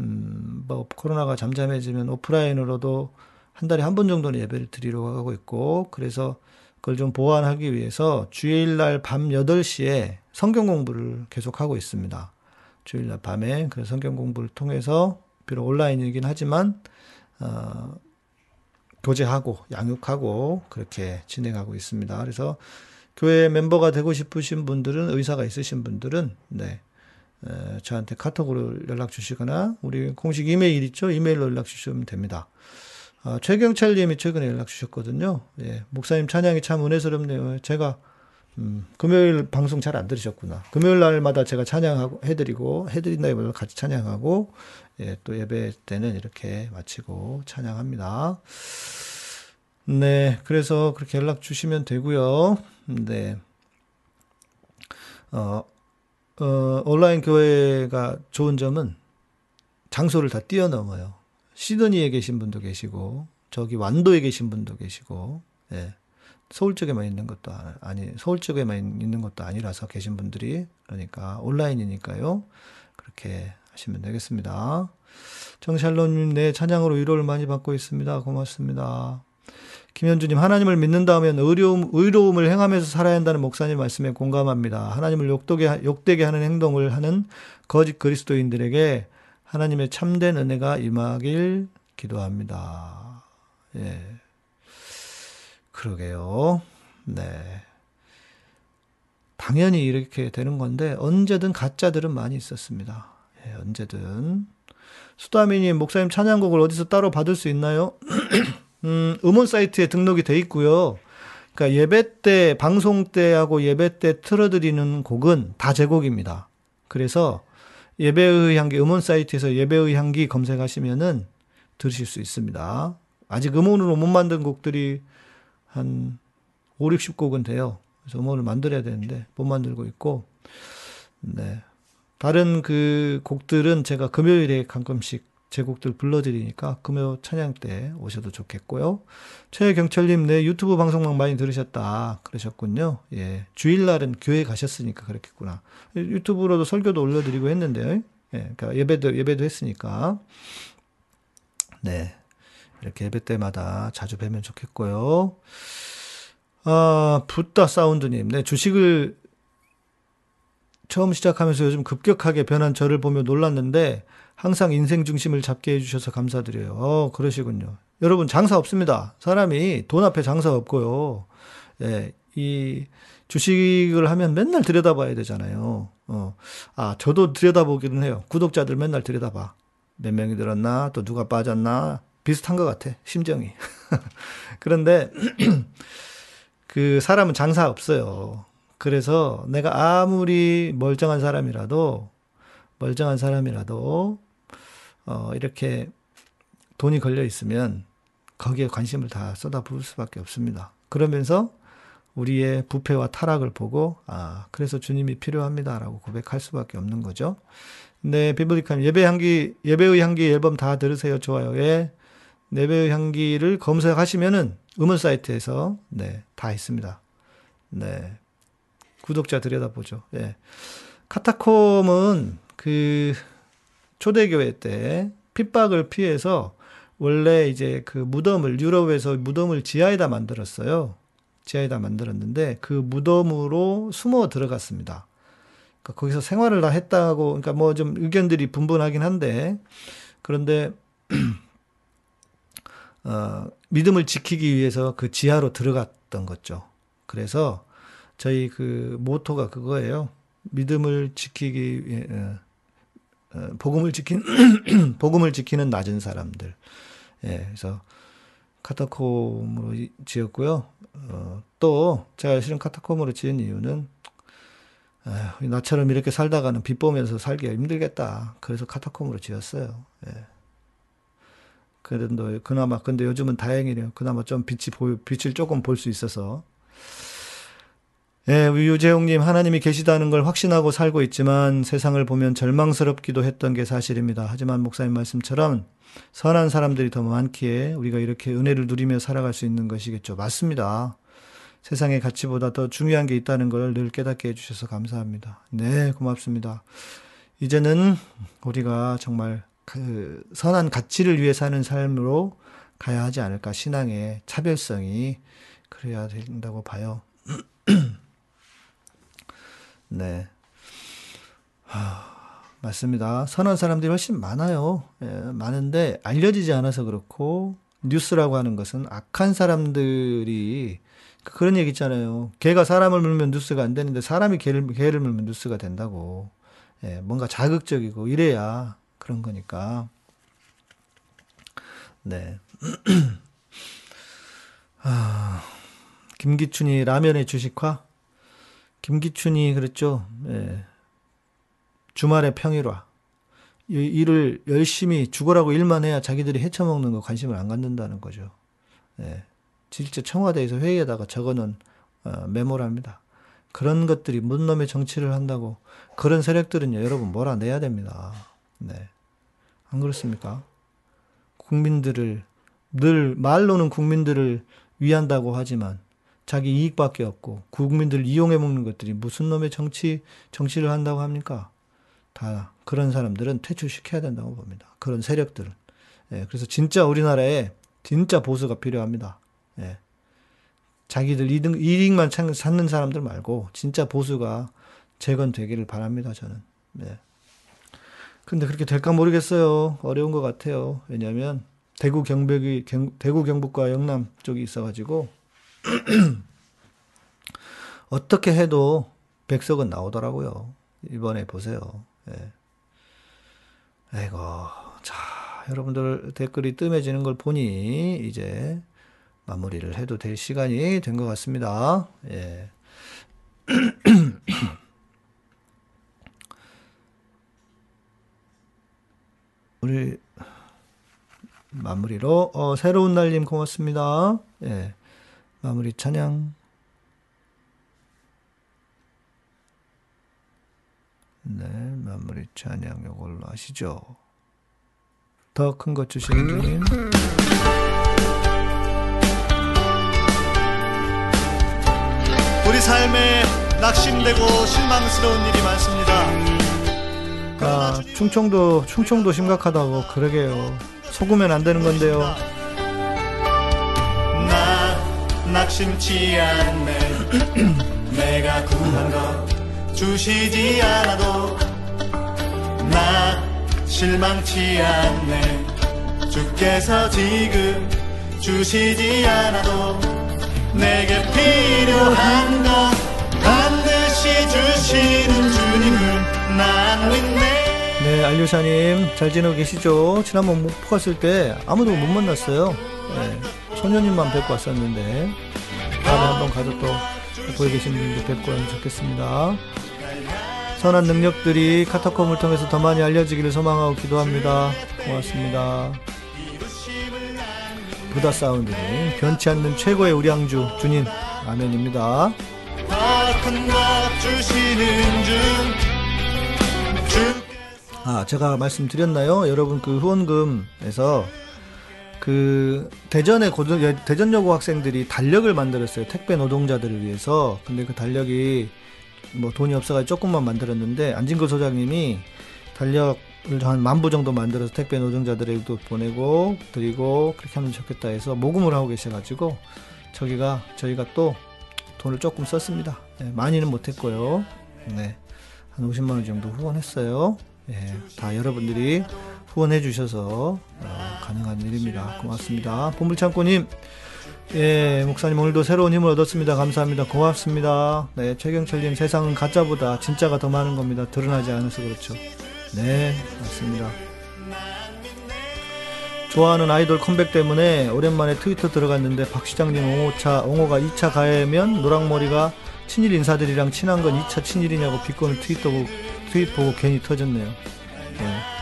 D: 음, 뭐 코로나가 잠잠해지면 오프라인으로도 한 달에 한 번 정도는 예배를 드리려고 하고 있고 그래서 그걸 좀 보완하기 위해서 주일날 밤 8시에 성경 공부를 계속하고 있습니다. 주일날 밤에 그 성경 공부를 통해서 비록 온라인이긴 하지만 어, 교제하고 양육하고 그렇게 진행하고 있습니다. 그래서 교회 멤버가 되고 싶으신 분들은 의사가 있으신 분들은 네. 에, 저한테 카톡으로 연락 주시거나 우리 공식 이메일 있죠? 이메일로 연락 주시면 됩니다. 아, 최경철 님이 최근에 연락 주셨거든요. 예, 목사님 찬양이 참 은혜스럽네요. 제가 음, 금요일 방송 잘 안 들으셨구나. 금요일 날마다 제가 찬양하고 해드리고 해드린다기보다 같이 찬양하고 예, 또 예배 때는 이렇게 마치고 찬양합니다. 네, 그래서 그렇게 연락 주시면 되고요. 네, 어, 어, 온라인 교회가 좋은 점은 장소를 다 뛰어넘어요. 시드니에 계신 분도 계시고 저기 완도에 계신 분도 계시고 예. 서울 쪽에만 있는 것도 아니 서울 쪽에만 있는 것도 아니라서 계신 분들이 그러니까 온라인이니까요. 그렇게 하시면 되겠습니다. 정샬론님 내 찬양으로 위로를 많이 받고 있습니다. 고맙습니다. 김현주님 하나님을 믿는다면 의로움, 의로움을 행하면서 살아야 한다는 목사님 말씀에 공감합니다. 하나님을 욕되게, 욕되게 하는 행동을 하는 거짓 그리스도인들에게 하나님의 참된 은혜가 임하길 기도합니다. 예. 그러게요. 네. 당연히 이렇게 되는 건데 언제든 가짜들은 많이 있었습니다. 예, 언제든. 수다미님 목사님 찬양곡을 어디서 따로 받을 수 있나요? 음, 음원 사이트에 등록이 돼 있고요. 그러니까 예배 때 방송 때하고 예배 때 틀어드리는 곡은 다 제 곡입니다. 그래서 예배의 향기 음원 사이트에서 예배의 향기 검색하시면은 들으실 수 있습니다. 아직 음원으로 못 만든 곡들이 한 5, 60곡은 돼요. 그래서 음원을 만들어야 되는데 못 만들고 있고, 네. 다른 그 곡들은 제가 금요일에 가끔씩 제 곡들 불러드리니까 금요 찬양 때 오셔도 좋겠고요. 최경철님, 네, 유튜브 방송만 많이 들으셨다. 그러셨군요. 예. 주일날은 교회 가셨으니까 그렇겠구나. 유튜브로도 설교도 올려드리고 했는데요. 예. 그러니까 예배도, 예배도 했으니까. 네. 이렇게 예배 때마다 자주 뵈면 좋겠고요. 아, 붓다 사운드님. 네, 주식을 처음 시작하면서 요즘 급격하게 변한 저를 보며 놀랐는데 항상 인생 중심을 잡게 해주셔서 감사드려요. 어, 그러시군요. 여러분, 장사 없습니다. 사람이 돈 앞에 장사 없고요. 예, 이 주식을 하면 맨날 들여다봐야 되잖아요. 어, 아, 저도 들여다보기는 해요. 구독자들 맨날 들여다봐. 몇 명이 들었나 또 누가 빠졌나 비슷한 것 같아 심정이. 그런데 그 사람은 장사 없어요. 그래서 내가 아무리 멀쩡한 사람이라도 멀쩡한 사람이라도 어 이렇게 돈이 걸려 있으면 거기에 관심을 다 쏟아부을 수밖에 없습니다. 그러면서 우리의 부패와 타락을 보고 아 그래서 주님이 필요합니다라고 고백할 수밖에 없는 거죠. 네, 비블리칸 예배 향기 예배의 향기 앨범 다 들으세요. 좋아요에 예배의 향기를 검색하시면은 음원 사이트에서 네, 다 있습니다. 네. 구독자 들여다보죠. 예. 카타콤은 그 초대교회 때 핍박을 피해서 원래 이제 그 무덤을 유럽에서 무덤을 지하에다 만들었어요. 지하에다 만들었는데 그 무덤으로 숨어 들어갔습니다. 그러니까 거기서 생활을 다 했다고 그러니까 뭐 좀 의견들이 분분하긴 한데 그런데 어, 믿음을 지키기 위해서 그 지하로 들어갔던 거죠. 그래서 저희 그 모토가 그거예요. 믿음을 지키기 어, 어, 복음을 지킨 복음을 지키는 낮은 사람들. 예, 그래서 카타콤으로 지었고요. 어, 또 제가 실은 카타콤으로 지은 이유는 에휴, 나처럼 이렇게 살다가는 빚보면서 살기가 힘들겠다. 그래서 카타콤으로 지었어요. 예. 그래도 그나마 근데 요즘은 다행이네요. 그나마 좀 빛이 보 빛을 조금 볼 수 있어서. 예, 유재홍님 하나님이 계시다는 걸 확신하고 살고 있지만 세상을 보면 절망스럽기도 했던 게 사실입니다. 하지만 목사님 말씀처럼 선한 사람들이 더 많기에 우리가 이렇게 은혜를 누리며 살아갈 수 있는 것이겠죠. 맞습니다. 세상의 가치보다 더 중요한 게 있다는 걸 늘 깨닫게 해주셔서 감사합니다. 네, 고맙습니다. 이제는 우리가 정말 그 선한 가치를 위해 사는 삶으로 가야 하지 않을까. 신앙의 차별성이 그래야 된다고 봐요. 네. 하, 맞습니다. 선한 사람들이 훨씬 많아요. 예, 많은데 알려지지 않아서 그렇고 뉴스라고 하는 것은 악한 사람들이 그런 얘기 있잖아요. 개가 사람을 물면 뉴스가 안 되는데 사람이 개를, 개를 물면 뉴스가 된다고. 예, 뭔가 자극적이고 이래야 그런 거니까. 네. 아, 김기춘이 라면의 주식화? 김기춘이 그랬죠. 예. 주말에 평일화. 일을 열심히 죽어라고 일만 해야 자기들이 헤쳐먹는 거 관심을 안 갖는다는 거죠. 예. 실제 청와대에서 회의에다가 적어놓은 어, 메모랍니다. 그런 것들이 뭔 놈의 정치를 한다고 그런 세력들은요 여러분 몰아내야 됩니다. 네. 안 그렇습니까? 국민들을 늘 말로는 국민들을 위한다고 하지만 자기 이익밖에 없고 국민들 이용해 먹는 것들이 무슨 놈의 정치 정치를 한다고 합니까? 다 그런 사람들은 퇴출시켜야 된다고 봅니다. 그런 세력들은. 예, 그래서 진짜 우리나라에 진짜 보수가 필요합니다. 예. 자기들 이득, 이익만 찾는 사람들 말고 진짜 보수가 재건되기를 바랍니다. 저는. 예. 근데 그렇게 될까 모르겠어요. 어려운 것 같아요. 왜냐하면 대구 경북이 대구 경북과 영남 쪽이 있어가지고 어떻게 해도 백석은 나오더라고요. 이번에 보세요. 예. 아이고, 자, 여러분들 댓글이 뜸해지는 걸 보니 이제 마무리를 해도 될 시간이 된 것 같습니다. 예. 우리 마무리로 어, 새로운 날님 고맙습니다. 예. 마무리 찬양. 네, 마무리 찬양 요걸로 하시죠. 더 큰 것 주시는 주님.
B: 우리 삶에 낙심되고 실망스러운 일이 많습니다.
D: 아, 충청도 충청도 심각하다고 그러게요. 속으면 안 되는 건데요.
B: 나 낙심치 않네 내가 구한 것 주시지 않아도 나 실망치 않네 주께서 지금 주시지 않아도 내게 필요한 것 반드시 주시는 주님을 난 믿네
D: 네, 알류샤님 잘 지내고 계시죠? 지난번 목포 갔을 때 아무도 못 만났어요. 네, 소녀님만 뵙고 왔었는데 다음에 한번 가서 또 보고 계신 분들 뵙고 하면 좋겠습니다. 선한 능력들이 카타콤을 통해서 더 많이 알려지기를 소망하고 기도합니다. 고맙습니다. 부다 사운드님 변치 않는 최고의 우량주 주님 아멘입니다. 아, 제가 말씀드렸나요? 여러분 그 후원금에서 그 대전의 고등 대전 여고 학생들이 달력을 만들었어요. 택배 노동자들을 위해서. 근데 그 달력이 뭐 돈이 없어가지고 조금만 만들었는데 안진걸 소장님이 달력을 한 만 부 정도 만들어서 택배 노동자들에게도 보내고 드리고 그렇게 하면 좋겠다 해서 모금을 하고 계셔가지고 저기가 저희가 또 돈을 조금 썼습니다. 네, 많이는 못했고요. 네, 한 50만 원 정도 후원했어요. 예, 다 여러분들이 후원해 주셔서 어, 가능한 일입니다. 고맙습니다. 보물창고님, 예, 목사님 오늘도 새로운 힘을 얻었습니다. 감사합니다. 고맙습니다. 네, 최경철님 세상은 가짜보다 진짜가 더 많은 겁니다. 드러나지 않아서 그렇죠. 네, 맞습니다. 좋아하는 아이돌 컴백 때문에 오랜만에 트위터 들어갔는데 박 시장님 옹호차, 옹호가 2차 가해면 노랑머리가 친일 인사들이랑 친한 건 2차 친일이냐고 비꼬는 보고, 트윗 보고 괜히 터졌네요. 네.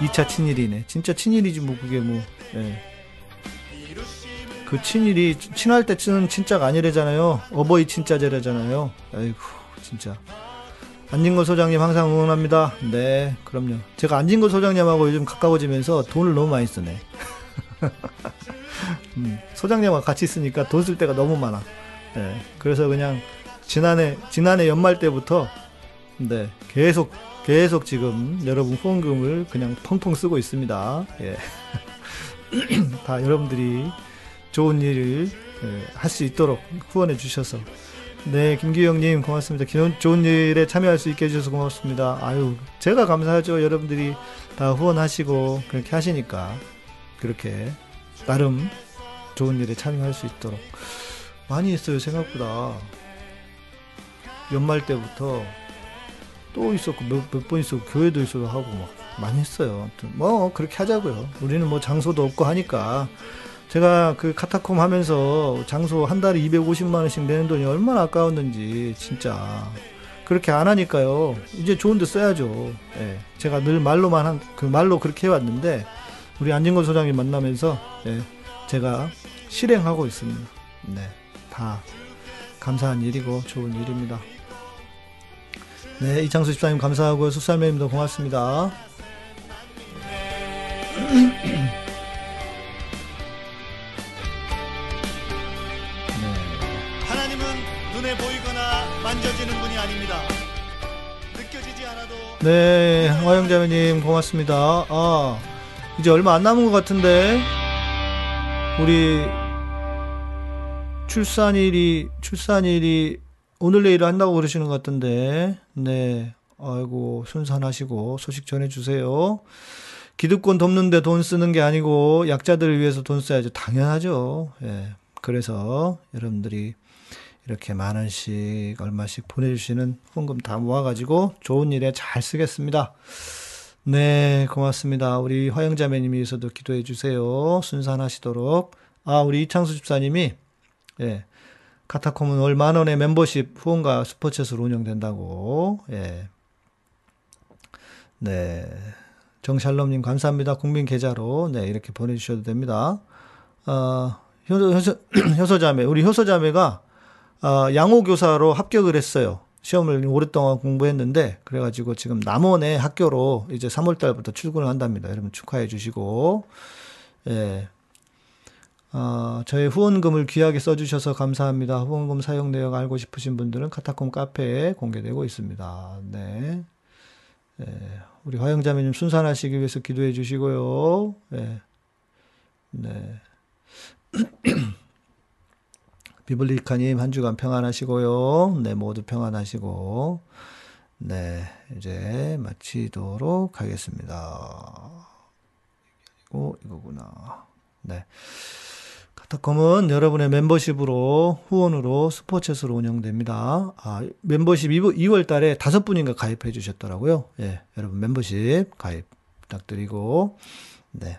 D: 2차 친일이네. 진짜 친일이지 뭐 그게 뭐. 예. 그 친일이 친할 때 쓰는 친자가 아니래잖아요. 어버이 친자제라잖아요. 아이고 진짜. 안진걸 소장님 항상 응원합니다. 네, 그럼요. 제가 안진걸 소장님하고 요즘 가까워지면서 돈을 너무 많이 쓰네. 음, 소장님과 같이 있으니까 돈 쓸 때가 너무 많아. 네, 그래서 그냥 지난해 지난해 연말 때부터 네 계속 계속 지금 여러분 후원금을 그냥 펑펑 쓰고 있습니다. 예. 다 여러분들이 좋은 일을 예, 할수 있도록 후원해 주셔서 네 김기영님 고맙습니다. 좋은 일에 참여할 수 있게 해주셔서 고맙습니다. 아유 제가 감사하죠. 여러분들이 다 후원하시고 그렇게 하시니까 그렇게 나름 좋은 일에 참여할 수 있도록 많이 했어요 생각보다 연말 때부터 또 있었고 몇번 있었고 교회도 있어도 하고 막 많이 했어요. 뭐 그렇게 하자고요. 우리는 뭐 장소도 없고 하니까 제가 그 카타콤 하면서 장소 한 달에 250만 원씩 내는 돈이 얼마나 아까웠는지 진짜 그렇게 안 하니까요. 이제 좋은 데 써야죠. 예. 제가 늘 말로만 한 그 말로 그렇게 해왔는데 우리 안진걸 소장님 만나면서 예. 제가 실행하고 있습니다. 네, 다 감사한 일이고 좋은 일입니다. 네, 이창수 집사님 감사하고요. 숫살매님도 고맙습니다.
B: 하나님은 눈에 보이거나 만져지는 분이 아닙니다. 느껴지지 않아도
D: 네, 화영자매님 고맙습니다. 아, 이제 얼마 안 남은 것 같은데 우리 출산일이 출산일이 오늘 내일 한다고 그러시는 것 같던데 네, 아이고 순산하시고 소식 전해주세요. 기득권 돕는데 돈 쓰는 게 아니고 약자들을 위해서 돈 써야죠. 당연하죠. 예. 그래서 여러분들이 이렇게 만 원씩 얼마씩 보내주시는 후원금 다 모아가지고 좋은 일에 잘 쓰겠습니다. 네, 고맙습니다. 우리 화영자매님이 위해서도 기도해 주세요. 순산하시도록. 아, 우리 이창수 집사님이 예. 카타콤은 월 만 원의 멤버십 후원과 스포츠에서 운영된다고. 예. 네. 정샬롬님 감사합니다. 국민 계좌로 네 이렇게 보내주셔도 됩니다. 어, 효소, 효소, 효소자매 우리 효소자매가 어, 양호교사로 합격을 했어요. 시험을 오랫동안 공부했는데 그래가지고 지금 남원의 학교로 이제 3월달부터 출근을 한답니다. 여러분 축하해 주시고 예. 어, 저의 후원금을 귀하게 써주셔서 감사합니다. 후원금 사용 내역 알고 싶으신 분들은 카타콤 카페에 공개되고 있습니다. 네. 예, 우리 화영자매님 순산하시기 위해서 기도해 주시고요. 예. 네. 비블리카님 한 주간 평안하시고요. 네, 모두 평안하시고, 네, 이제 마치도록 하겠습니다. 이거, 이거구나. 네. 카타콤은 여러분의 멤버십으로 후원으로 스포츠로 운영됩니다. 아, 멤버십 2 월 달에 다섯 분인가 가입해 주셨더라고요. 예, 여러분 멤버십 가입 부탁드리고 네.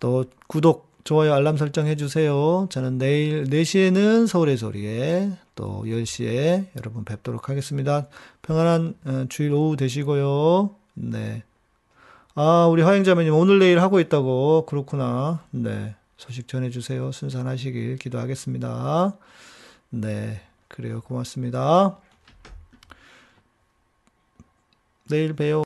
D: 또 구독, 좋아요, 알람 설정 해 주세요. 저는 내일 4시에는 서울의 소리에 또 10시에 여러분 뵙도록 하겠습니다. 평안한 어, 주일 오후 되시고요. 네. 아, 우리 화영자매님 오늘 내일 하고 있다고. 그렇구나. 네. 소식 전해주세요. 순산하시길 기도하겠습니다. 네. 그래요. 고맙습니다. 내일 봬요.